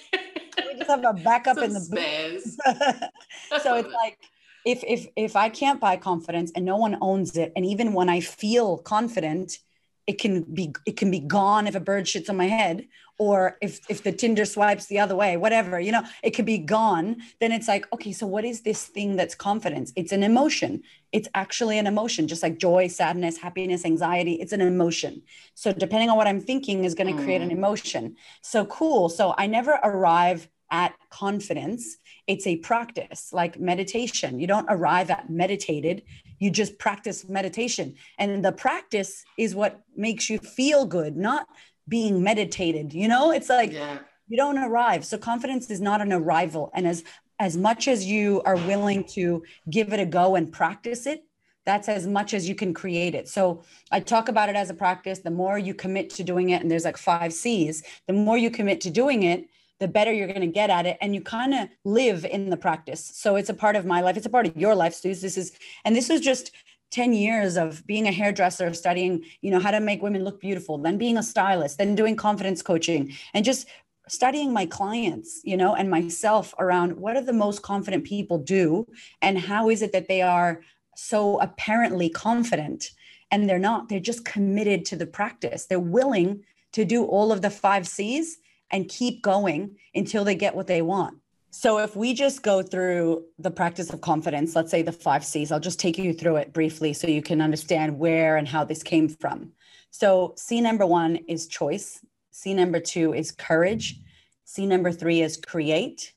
Speaker 2: Just have a backup in the spares. so it's like, if if if I can't buy confidence and no one owns it, and even when I feel confident, it can be it can be gone if a bird shits on my head, or if if the tinder swipes the other way whatever you know it could be gone then it's like okay so what is this thing that's confidence? It's an emotion. It's actually an emotion just like joy sadness happiness anxiety. It's an emotion. So depending on what i'm thinking is going to create an mm. emotion. So cool. So i never arrive at confidence it's a practice like meditation. You don't arrive at meditated you just practice meditation. And the practice is what makes you feel good not being meditated you know? It's like yeah. you don't arrive. So confidence is not an arrival. And as as much as you are willing to give it a go and practice it that's as much as you can create it. So i talk about it as a practice. The more you commit to doing it and there's like five c's the more you commit to doing it the better you're going to get at it and you kind of live in the practice so it's a part of my life it's a part of your life Suze. this is and this was just 10 years of being a hairdresser studying you know how to make women look beautiful then being a stylist then doing confidence coaching and just studying my clients you know and myself around what do the most confident people do and how is it that they are so apparently confident and they're not they're just committed to the practice they're willing to do all of the 5 Cs and keep going until they get what they want so, if we just go through the practice of confidence, let's say the five C's, I'll just take you through it briefly so you can understand where and how this came from. So, C number one is choice, C number two is courage, C number three is create,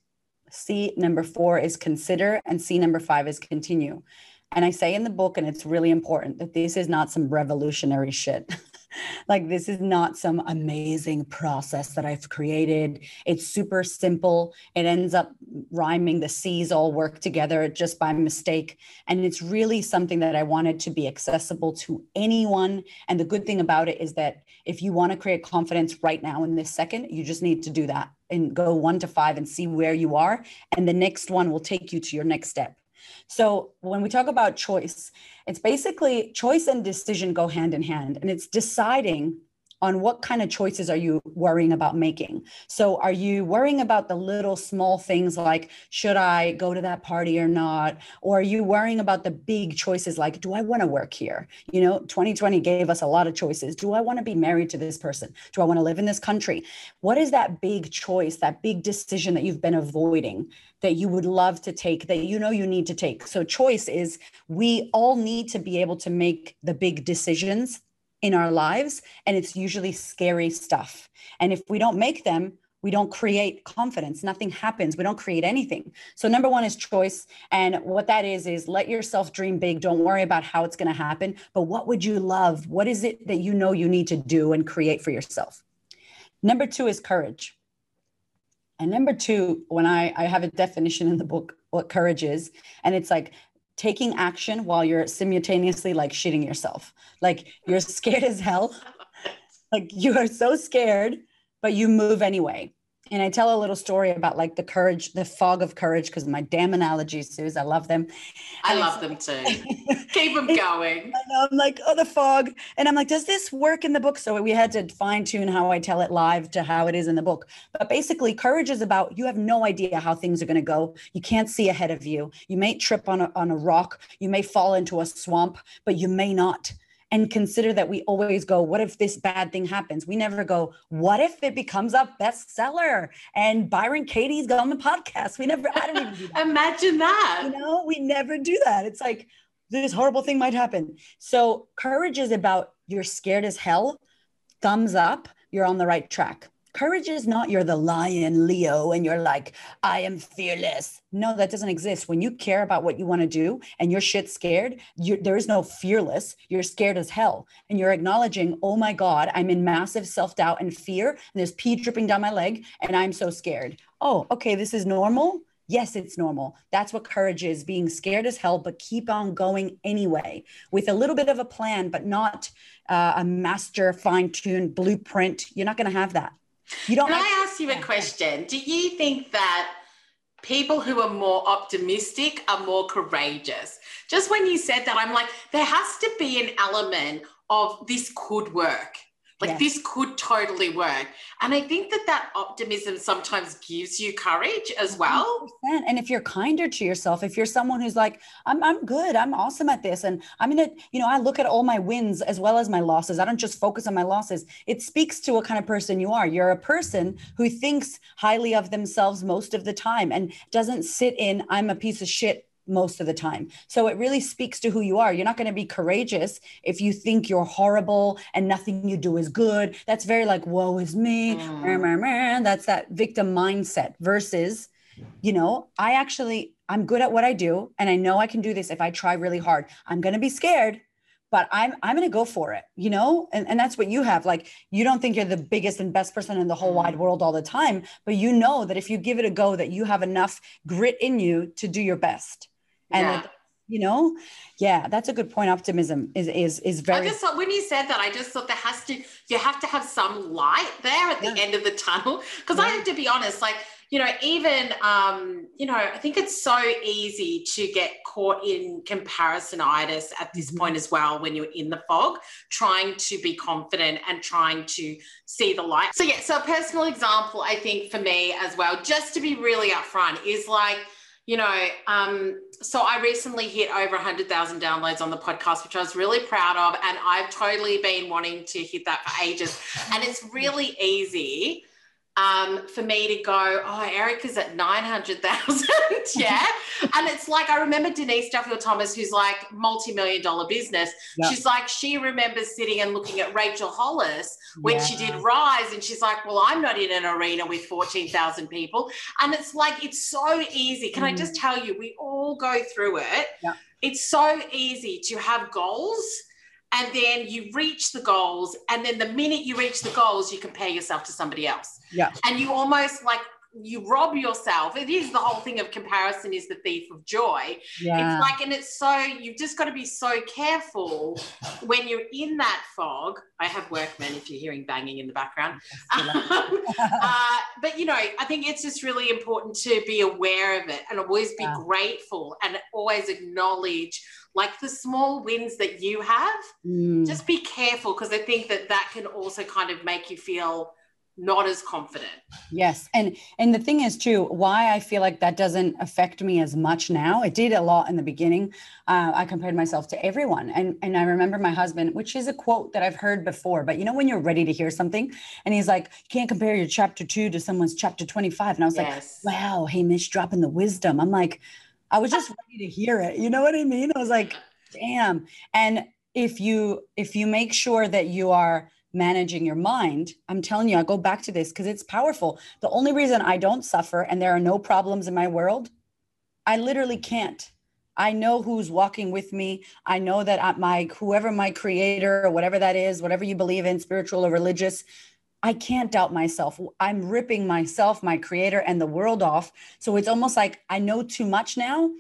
Speaker 2: C number four is consider, and C number five is continue. And I say in the book, and it's really important that this is not some revolutionary shit. like this is not some amazing process that I've created. It's super simple. It ends up rhyming. The C's all work together just by mistake. And it's really something that I wanted to be accessible to anyone. And the good thing about it is that if you want to create confidence right now in this second, you just need to do that and go one to five and see where you are. And the next one will take you to your next step. So when we talk about choice, it's basically choice and decision go hand in hand, and it's deciding on what kind of choices are you worrying about making. So are you worrying about the little small things like should i go to that party or not? Or are you worrying about the big choices like do i want to work here? You know 2020 gave us a lot of choices. Do i want to be married to this person? Do i want to live in this country? What is that big choice that big decision that you've been avoiding that you would love to take that you know you need to take. So, choice is we all need to be able to make the big decisions in our lives, and it's usually scary stuff. And if we don't make them, we don't create confidence. Nothing happens. We don't create anything. So, number one is choice. And what that is, is let yourself dream big. Don't worry about how it's going to happen. But what would you love? What is it that you know you need to do and create for yourself? Number two is courage. And number two, when I, I have a definition in the book, what courage is, and it's like taking action while you're simultaneously like shitting yourself. Like you're scared as hell. Like you are so scared, but you move anyway and I tell a little story about like the courage, the fog of courage, because my damn analogies, Suze, I love them.
Speaker 1: I and love them too. Keep them going.
Speaker 2: Know, I'm like, oh, the fog. And I'm like, does this work in the book? So we had to fine tune how I tell it live to how it is in the book. But basically, courage is about you have no idea how things are going to go. You can't see ahead of you. You may trip on a, on a rock. You may fall into a swamp, but you may not and consider that we always go, what if this bad thing happens? We never go, what if it becomes a bestseller and Byron Katie's go on the podcast? We never, I don't even do
Speaker 1: that. Imagine that.
Speaker 2: You know, we never do that. It's like this horrible thing might happen. So courage is about you're scared as hell, thumbs up, you're on the right track. Courage is not you're the lion Leo and you're like, I am fearless. No, that doesn't exist. When you care about what you want to do and you're shit scared, there is no fearless. You're scared as hell. And you're acknowledging, oh my God, I'm in massive self doubt and fear. And there's pee dripping down my leg and I'm so scared. Oh, okay, this is normal yes, it's normal. That's what courage is being scared as hell, but keep on going anyway with a little bit of a plan, but not uh, a master fine tuned blueprint. You're not going to have that.
Speaker 1: You don't. Can I ask you a question? Do you think that people who are more optimistic are more courageous? Just when you said that, I'm like, there has to be an element of this could work like yes. this could totally work. And I think that that optimism sometimes gives you courage as well.
Speaker 2: 100%. And if you're kinder to yourself, if you're someone who's like, I'm, I'm good, I'm awesome at this. And I'm going to, you know, I look at all my wins as well as my losses. I don't just focus on my losses. It speaks to what kind of person you are. You're a person who thinks highly of themselves most of the time and doesn't sit in, I'm a piece of shit most of the time. So it really speaks to who you are. You're not going to be courageous if you think you're horrible and nothing you do is good. That's very like, woe is me. Mm. That's that victim mindset versus, you know, I actually, I'm good at what I do. And I know I can do this if I try really hard. I'm going to be scared, but I'm I'm gonna go for it, you know? And, and that's what you have. Like you don't think you're the biggest and best person in the whole wide mm. world all the time, but you know that if you give it a go, that you have enough grit in you to do your best and yeah. you know yeah that's a good point optimism is is is very
Speaker 1: i just thought when you said that i just thought there has to you have to have some light there at the yeah. end of the tunnel because yeah. i have to be honest like you know even um you know i think it's so easy to get caught in comparisonitis at this mm-hmm. point as well when you're in the fog trying to be confident and trying to see the light so yeah so a personal example i think for me as well just to be really upfront is like you know, um, so I recently hit over 100,000 downloads on the podcast, which I was really proud of. And I've totally been wanting to hit that for ages. And it's really easy um, for me to go, oh, Erika's at 900,000. yeah. and it's like, I remember Denise Duffield Thomas, who's like multi million dollar business. She's like, she remembers sitting and looking at Rachel Hollis when yeah. she did Rise. And she's like, well, I'm not in an arena with 14,000 people. And it's like, it's so easy. Can mm. I just mm. tell you, we all go through it. Yeah. It's so easy to have goals and then you reach the goals and then the minute you reach the goals you compare yourself to somebody else.
Speaker 2: Yeah.
Speaker 1: And you almost like you rob yourself. It is the whole thing of comparison is the thief of joy. Yeah. it's like and it's so you've just got to be so careful when you're in that fog. I have workmen if you're hearing banging in the background. Uh, but you know i think it's just really important to be aware of it and always be yeah. grateful and always acknowledge like the small wins that you have, mm. just be careful because I think that that can also kind of make you feel not as confident.
Speaker 2: Yes. And and the thing is too, why I feel like that doesn't affect me as much now. It did a lot in the beginning. Uh, I compared myself to everyone. And and I remember my husband, which is a quote that I've heard before, but you know when you're ready to hear something and he's like, you can't compare your chapter 2 to someone's chapter 25. And I was yes. like, wow, hey Mish dropping the wisdom. I'm like, I was just ready to hear it. You know what I mean? I was like, damn. And if you if you make sure that you are managing your mind, I'm telling you, I go back to this because it's powerful. The only reason I don't suffer and there are no problems in my world, I literally can't. I know who's walking with me. I know that at my whoever my creator or whatever that is, whatever you believe in, spiritual or religious, I can't doubt myself. I'm ripping myself, my creator, and the world off. So it's almost like I know too much now.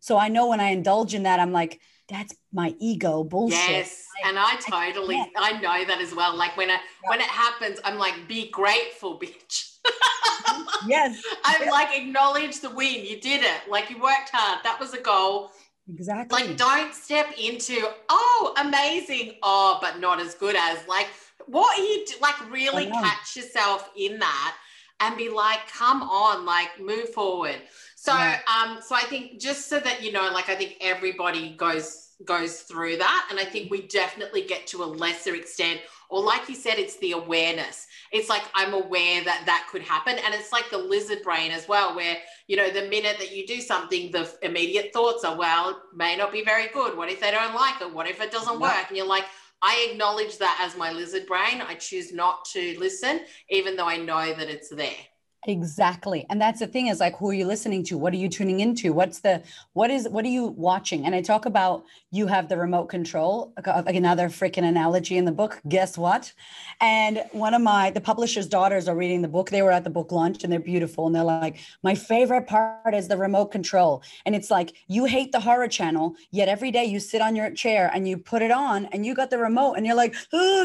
Speaker 2: So I know when I indulge in that, I'm like, that's my ego bullshit.
Speaker 1: Yes. and I totally I, I, know that as well. Like when I yeah. when it happens, I'm like, be grateful, bitch. Mm-hmm.
Speaker 2: yes.
Speaker 1: I'm like, acknowledge the win. You did it. Like you worked hard. That was a goal.
Speaker 2: Exactly.
Speaker 1: Like don't step into, oh, amazing. Oh, but not as good as like what are you do? like really catch yourself in that and be like come on like move forward so yeah. um so i think just so that you know like i think everybody goes goes through that and i think we definitely get to a lesser extent or like you said it's the awareness. It's like i'm aware that that could happen. And it's like the lizard brain as well where you know the minute that you do something the immediate thoughts are well may not be very good. What if they don't like it? What if it doesn't work? And you're like I acknowledge that as my lizard brain. I choose not to listen, even though I know that it's there.
Speaker 2: Exactly. And that's the thing is like, who are you listening to? What are you tuning into? What's the, what is, what are you watching? And I talk about you have the remote control, like uh, another freaking analogy in the book. Guess what? And one of my, the publisher's daughters are reading the book. They were at the book launch and they're beautiful. And they're like, my favorite part is the remote control. And it's like, you hate the horror channel, yet every day you sit on your chair and you put it on and you got the remote and you're like,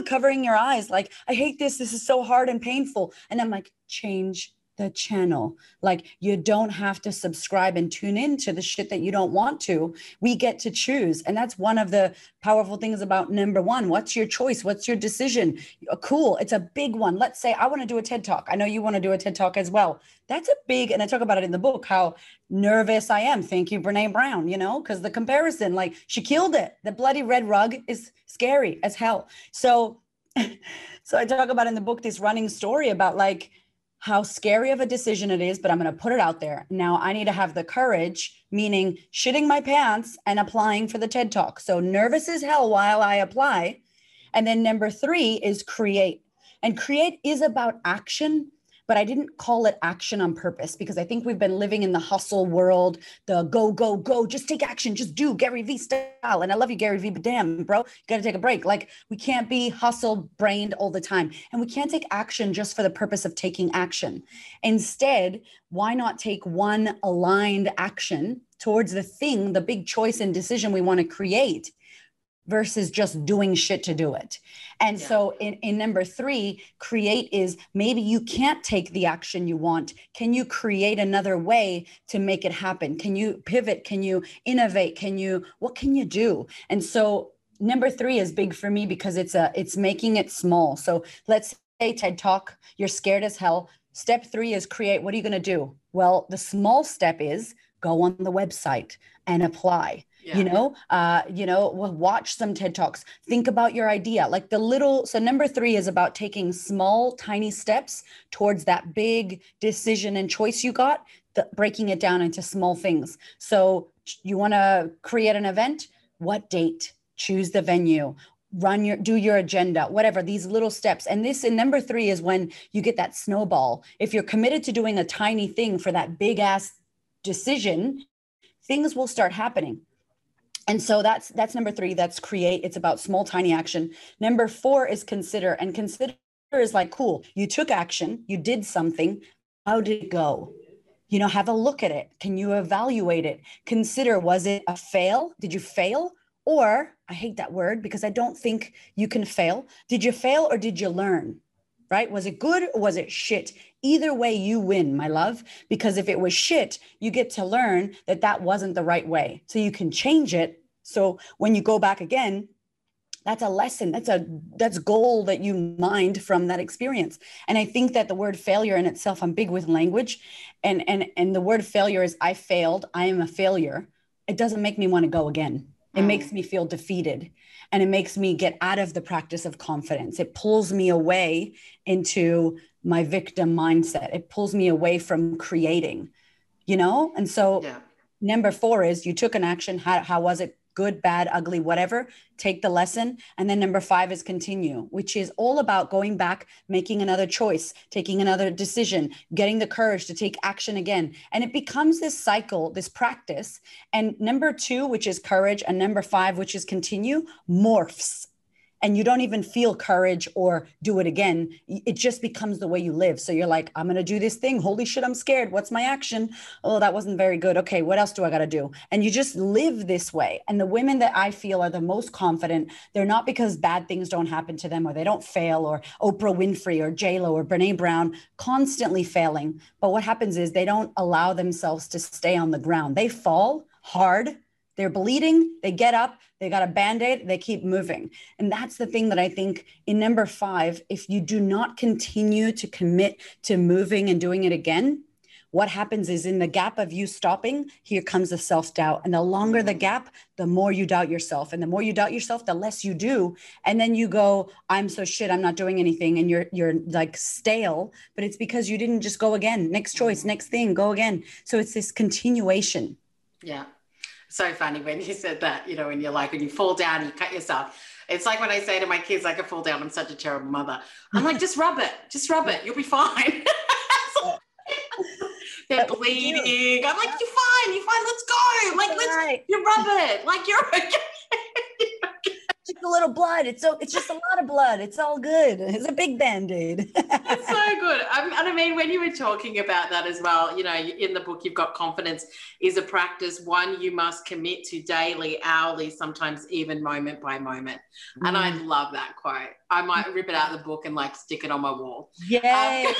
Speaker 2: covering your eyes. Like, I hate this. This is so hard and painful. And I'm like, change the channel. Like you don't have to subscribe and tune in to the shit that you don't want to. We get to choose. And that's one of the powerful things about number one. What's your choice? What's your decision? Uh, cool. It's a big one. Let's say I want to do a TED talk. I know you want to do a TED talk as well. That's a big, and I talk about it in the book, how nervous I am. Thank you, Brene Brown, you know, because the comparison, like she killed it. The bloody red rug is scary as hell. So, so I talk about in the book this running story about like, how scary of a decision it is, but I'm going to put it out there. Now I need to have the courage, meaning shitting my pants and applying for the TED Talk. So nervous as hell while I apply. And then number three is create. And create is about action, but I didn't call it action on purpose because I think we've been living in the hustle world, the go, go, go, just take action, just do Gary Vee style. And I love you, Gary Vee, but damn, bro, you got to take a break. Like we can't be hustle brained all the time. And we can't take action just for the purpose of taking action. Instead, why not take one aligned action towards the thing, the big choice and decision we want to create? Versus just doing shit to do it. And yeah. so in, in number three, create is maybe you can't take the action you want. Can you create another way to make it happen? Can you pivot? Can you innovate? Can you, what can you do? And so number three is big for me because it's a, it's making it small. So let's say TED talk, you're scared as hell. Step three is create. What are you going to do? Well, the small step is go on the website and apply yeah. you know uh you know watch some ted talks. Think about your idea. Like the little so number three is about taking small tiny steps towards that big decision and choice you got the, breaking it down into small things. So you want to create an event? What date? Choose the venue. Run your do your agenda whatever these little steps. And this in number three is when you get that snowball. If you're committed to doing a tiny thing for that big ass decision things will start happening and so that's that's number three that's create it's about small tiny action. Number four is consider and consider is like cool you took action you did something how did it go? You know have a look at it. Can you evaluate it? Consider was it a fail? Did you fail? Or i hate that word because i don't think you can fail. Did you fail or did you learn right? Was it good or was it shit? Either way, you win, my love, because if it was shit, you get to learn that that wasn't the right way. So you can change it. So when you go back again, that's a lesson that's a that's goal that you mind from that experience and i think that the word failure in itself i'm big with language and and and the word failure is i failed i am a failure it doesn't make me want to go again it mm. makes me feel defeated and it makes me get out of the practice of confidence. It pulls me away into my victim mindset. It pulls me away from creating, you know? And so yeah. number four is you took an action. How, how was it good, bad, ugly, whatever, take the lesson. And then number five is continue, which is all about going back, making another choice, taking another decision, getting the courage to take action again. And it becomes this cycle, this practice. And number two, which is courage, and number five, which is continue, morphs and you don't even feel courage or do it again it just becomes the way you live. So you're like i'm going to do this thing. Holy shit i'm scared. What's my action? Oh that wasn't very good. Okay what else do i got to do? And you just live this way. And the women that i feel are the most confident they're not because bad things don't happen to them or they don't fail or oprah winfrey or j-lo or brene brown constantly failing. But what happens is they don't allow themselves to stay on the ground. They fall hard. They're bleeding, they get up, they got a band aid, they keep moving. And that's the thing that I think in number five, if you do not continue to commit to moving and doing it again, what happens is in the gap of you stopping, here comes the self doubt. And the longer the gap, the more you doubt yourself. And the more you doubt yourself, the less you do. And then you go, I'm so shit, I'm not doing anything. And you're you're like stale, but it's because you didn't just go again. Next choice, next thing, go again. So it's this continuation.
Speaker 1: Yeah so funny when you said that, you know, when you're like, when you fall down, you cut yourself. It's like when I say to my kids, I could fall down. I'm such a terrible mother. I'm like, just rub it. Just rub it. You'll be fine. They're bleeding. I'm like, you're fine. You're fine. Let's go. Like, let's right. you rub it. Like you're
Speaker 2: just a little blood. It's so it's just a lot of blood. It's all good. It's a big band-aid.
Speaker 1: it's so good. and I mean, when you were talking about that as well, you know, in the book you've got confidence is a practice one you must commit to daily, hourly, sometimes even moment by moment. Mm. And I mm. love that quote. I might rip it out of the book and like stick it on my wall.
Speaker 2: Yeah.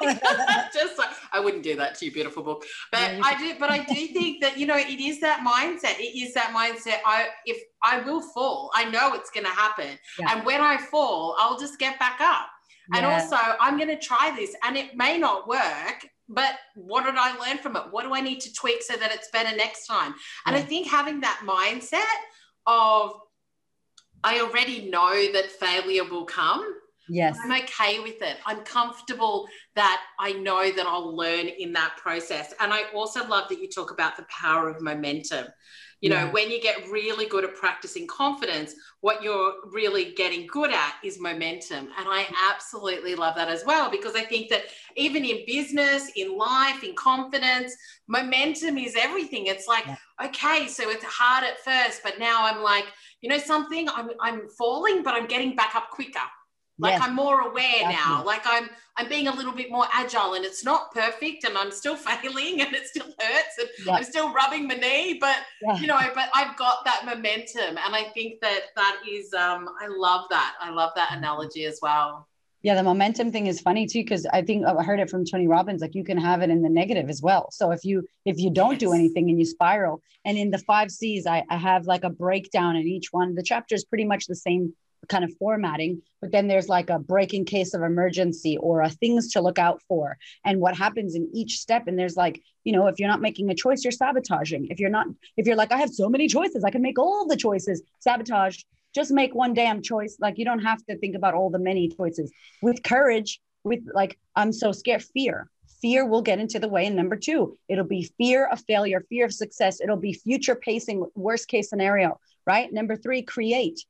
Speaker 1: Um, just like I wouldn't do that to you, beautiful book. But yeah, I do, but I do think that, you know, it is that mindset. It is that mindset. I if I will fall, I know it's gonna happen. Yeah. And when I fall, I'll just get back up. Yeah. And also I'm gonna try this and it may not work. But what did I learn from it? What do I need to tweak so that it's better next time? And I think having that mindset of I already know that failure will come.
Speaker 2: Yes.
Speaker 1: I'm okay with it. I'm comfortable that I know that I'll learn in that process. And I also love that you talk about the power of momentum. You know, yeah. when you get really good at practicing confidence, what you're really getting good at is momentum. And I absolutely love that as well, because I think that even in business, in life, in confidence, momentum is everything. It's like, yeah. okay, so it's hard at first, but now I'm like, you know, something, I'm, I'm falling, but I'm getting back up quicker like yes. i'm more aware now. Like i'm i'm being a little bit more agile and it's not perfect and i'm still failing and it still hurts and i'm still rubbing my knee but yeah. you know but i've got that momentum and i think that that is um i love that. I love that analogy as well.
Speaker 2: Yeah the momentum thing is funny too because i think i heard it from tony robbins like you can have it in the negative as well. So if you if you don't yes. do anything and you spiral and in the five c's I, I have like a breakdown in each one. The chapter is pretty much the same kind of formatting but then there's like a break in case of emergency or a things to look out for. And what happens in each step and there's like you know if you're not making a choice you're sabotaging. If you're not if you're like i have so many choices i can make all the choices sabotage. Just make one damn choice. Like you don't have to think about all the many choices. With courage with like i'm so scared fear. Fear will get into the way. And number two it'll be fear of failure fear of success. It'll be future pacing worst case scenario right? Number three create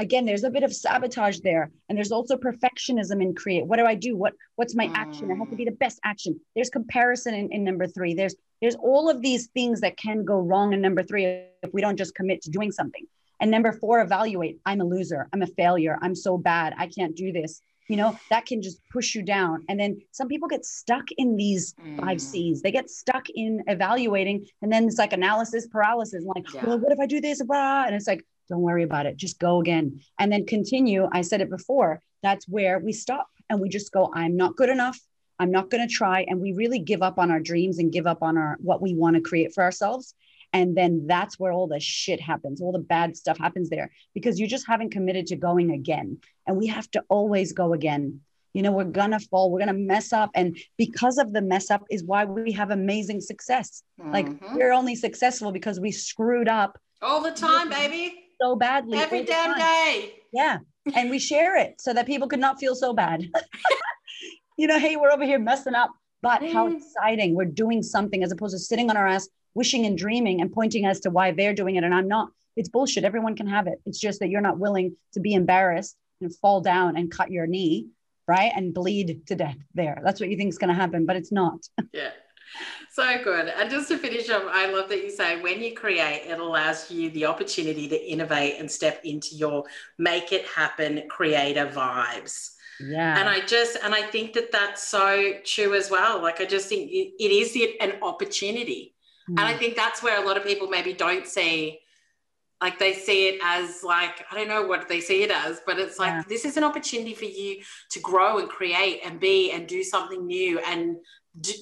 Speaker 2: again there's a bit of sabotage there and there's also perfectionism in create. What do i do? What what's my action? I have to be the best action. There's comparison in, in number three. There's there's all of these things that can go wrong in number three if we don't just commit to doing something. And number four evaluate. I'm a loser. I'm a failure. I'm so bad. I can't do this. You know that can just push you down. And then some people get stuck in these mm. five c's. They get stuck in evaluating and then it's like analysis paralysis like yeah. well what if i do this? And it's like don't worry about it. Just go again. And then continue. I said it before. That's where we stop and we just go, I'm not good enough. I'm not going to try. And we really give up on our dreams and give up on our what we want to create for ourselves. And then that's where all the shit happens. All the bad stuff happens there because you just haven't committed to going again. And we have to always go again. You know, we're going to fall, we're going to mess up. And because of the mess up is why we have amazing success. Mm-hmm. Like we're only successful because we screwed up
Speaker 1: all the time, baby
Speaker 2: so badly
Speaker 1: every damn day.
Speaker 2: Yeah. And we share it so that people could not feel so bad. you know, hey, we're over here messing up, but mm. how exciting. We're doing something as opposed to sitting on our ass, wishing and dreaming and pointing as to why they're doing it and I'm not. It's bullshit. Everyone can have it. It's just that you're not willing to be embarrassed and fall down and cut your knee, right? And bleed to death there. That's what you think is going to happen, but it's not.
Speaker 1: Yeah so good. And just to finish up, I love that you say when you create, it allows you the opportunity to innovate and step into your make it happen creator vibes.
Speaker 2: Yeah.
Speaker 1: And I just, and I think that that's so true as well. Like, I just think it, it is an opportunity. Mm. And I think that's where a lot of people maybe don't see, like, they see it as like, I don't know what they see it as, but it's like, yeah. this is an opportunity for you to grow and create and be and do something new and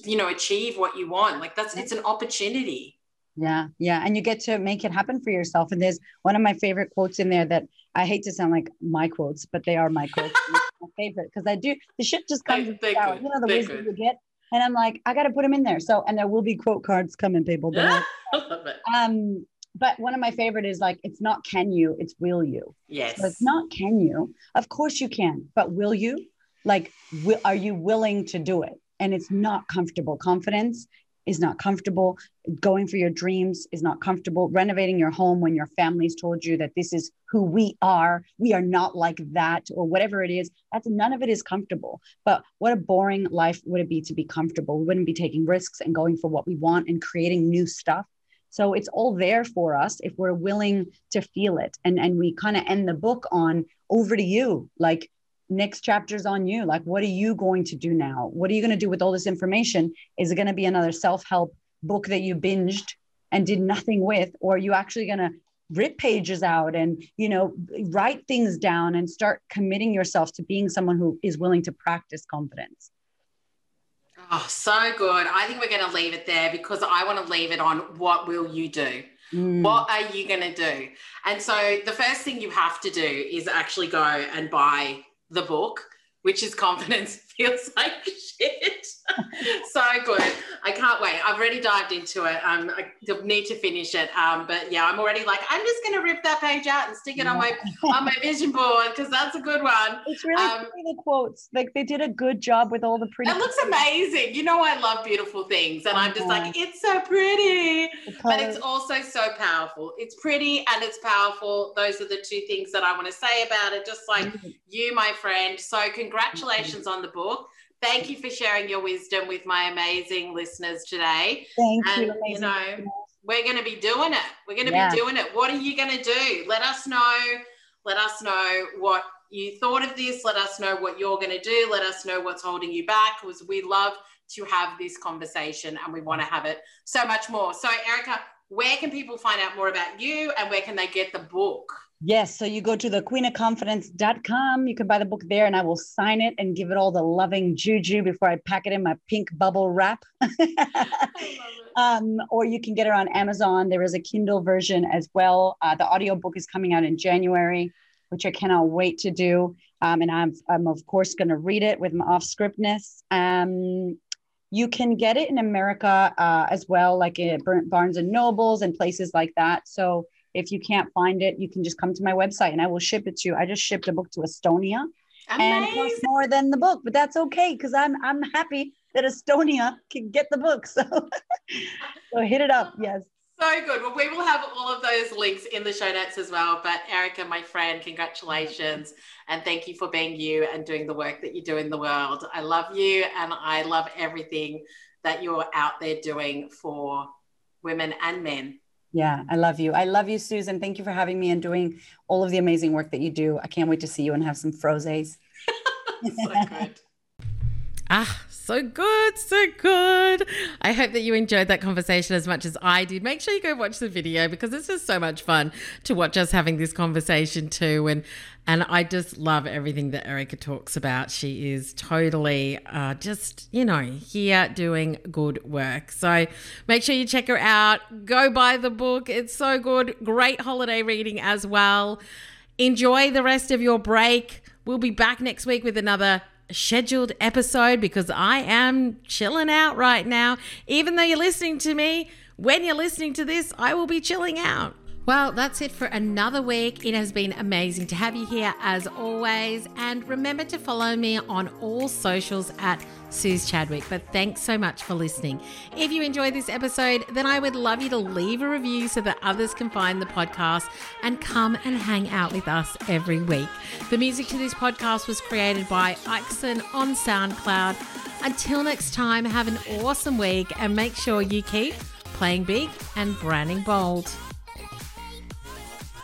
Speaker 1: you know achieve what you want. Like that's it's an opportunity.
Speaker 2: Yeah yeah and you get to make it happen for yourself. And there's one of my favorite quotes in there that i hate to sound like my quotes but they are my quotes. My favorite because i do the shit just comes they, they out. you know the wisdom you get and i'm like i got to put them in there. So and there will be quote cards coming people but um but one of my favorite is like it's not can you it's will you.
Speaker 1: Yes.
Speaker 2: So it's not can you. Of course you can but will you? Like will, are you willing to do it and it's not comfortable. Confidence is not comfortable. Going for your dreams is not comfortable. Renovating your home when your family's told you that this is who we are, we are not like that, or whatever it is, that's none of it is comfortable. But what a boring life would it be to be comfortable? We wouldn't be taking risks and going for what we want and creating new stuff. So it's all there for us if we're willing to feel it. And and we kind of end the book on over to you. Like next chapter's on you. Like, what are you going to do now? What are you going to do with all this information? Is it going to be another self help book that you binged and did nothing with? Or are you actually going to rip pages out and, you know, write things down and start committing yourself to being someone who is willing to practice confidence?
Speaker 1: Oh, so good. I think we're going to leave it there because I want to leave it on what will you do? Mm. What are you going to do? And so the first thing you have to do is actually go and buy the book, which is confidence feels like shit. so good. I can't wait. I've already dived into it. Um, I need to finish it. Um, but yeah, I'm already like, I'm just gonna rip that page out and stick it on my on my vision board because that's a good one.
Speaker 2: It's really um, the quotes. Like they did a good job with all the pretty.
Speaker 1: It looks amazing. You know, I love beautiful things, and I'm just like, it's so pretty. But it's also so powerful. It's pretty and it's powerful. Those are the two things that I want to say about it. Just like mm-hmm. you, my friend. So congratulations on the book thank you for sharing your wisdom with my amazing listeners today.
Speaker 2: Thank
Speaker 1: and,
Speaker 2: you.
Speaker 1: You know, we're going to be doing it. We're going to yeah. be doing it. What are you going to do? Let us know. Let us know what you thought of this. Let us know what you're going to do. Let us know what's holding you back because we love to have this conversation and we want to have it so much more. So, Erika, where can people find out more about you and where can they get the book?
Speaker 2: Yes. So you go to the queenofconfidence.com. You can buy the book there and I will sign it and give it all the loving juju before I pack it in my pink bubble wrap. um, or you can get it on Amazon. There is a Kindle version as well. Uh, the audiobook is coming out in January, which I cannot wait to do. Um, and I'm, I'm, of course, going to read it with my off scriptness. Um, you can get it in America uh, as well, like at Barnes and Nobles and places like that. So if you can't find it, you can just come to my website and I will ship it to you. I just shipped a book to Estonia Amazing. and it costs more than the book, but that's okay because I'm I'm happy that Estonia can get the book. So so hit it up. Oh, yes.
Speaker 1: So good. Well, we will have all of those links in the show notes as well. But Erika, my friend, congratulations. And thank you for being you and doing the work that you do in the world. I love you and I love everything that you're out there doing for women and men
Speaker 2: yeah, I love you. I love you, Susan. Thank you for having me and doing all of the amazing work that you do. I can't wait to see you and have some frozes.
Speaker 1: so good.
Speaker 3: ah, so good, so good. I hope that you enjoyed that conversation as much as I did. Make sure you go watch the video because it's just so much fun to watch us having this conversation too. And and I just love everything that Erika talks about. She is totally uh, just, you know, here doing good work. So make sure you check her out. Go buy the book. It's so good. Great holiday reading as well. Enjoy the rest of your break. We'll be back next week with another scheduled episode because I am chilling out right now. Even though you're listening to me, when you're listening to this, I will be chilling out. Well, that's it for another week. It has been amazing to have you here as always. And remember to follow me on all socials at Suze Chadwick. But thanks so much for listening. If you enjoyed this episode, then I would love you to leave a review so that others can find the podcast and come and hang out with us every week. The music to this podcast was created by Ixon on SoundCloud. Until next time, have an awesome week and make sure you keep playing big and branding bold.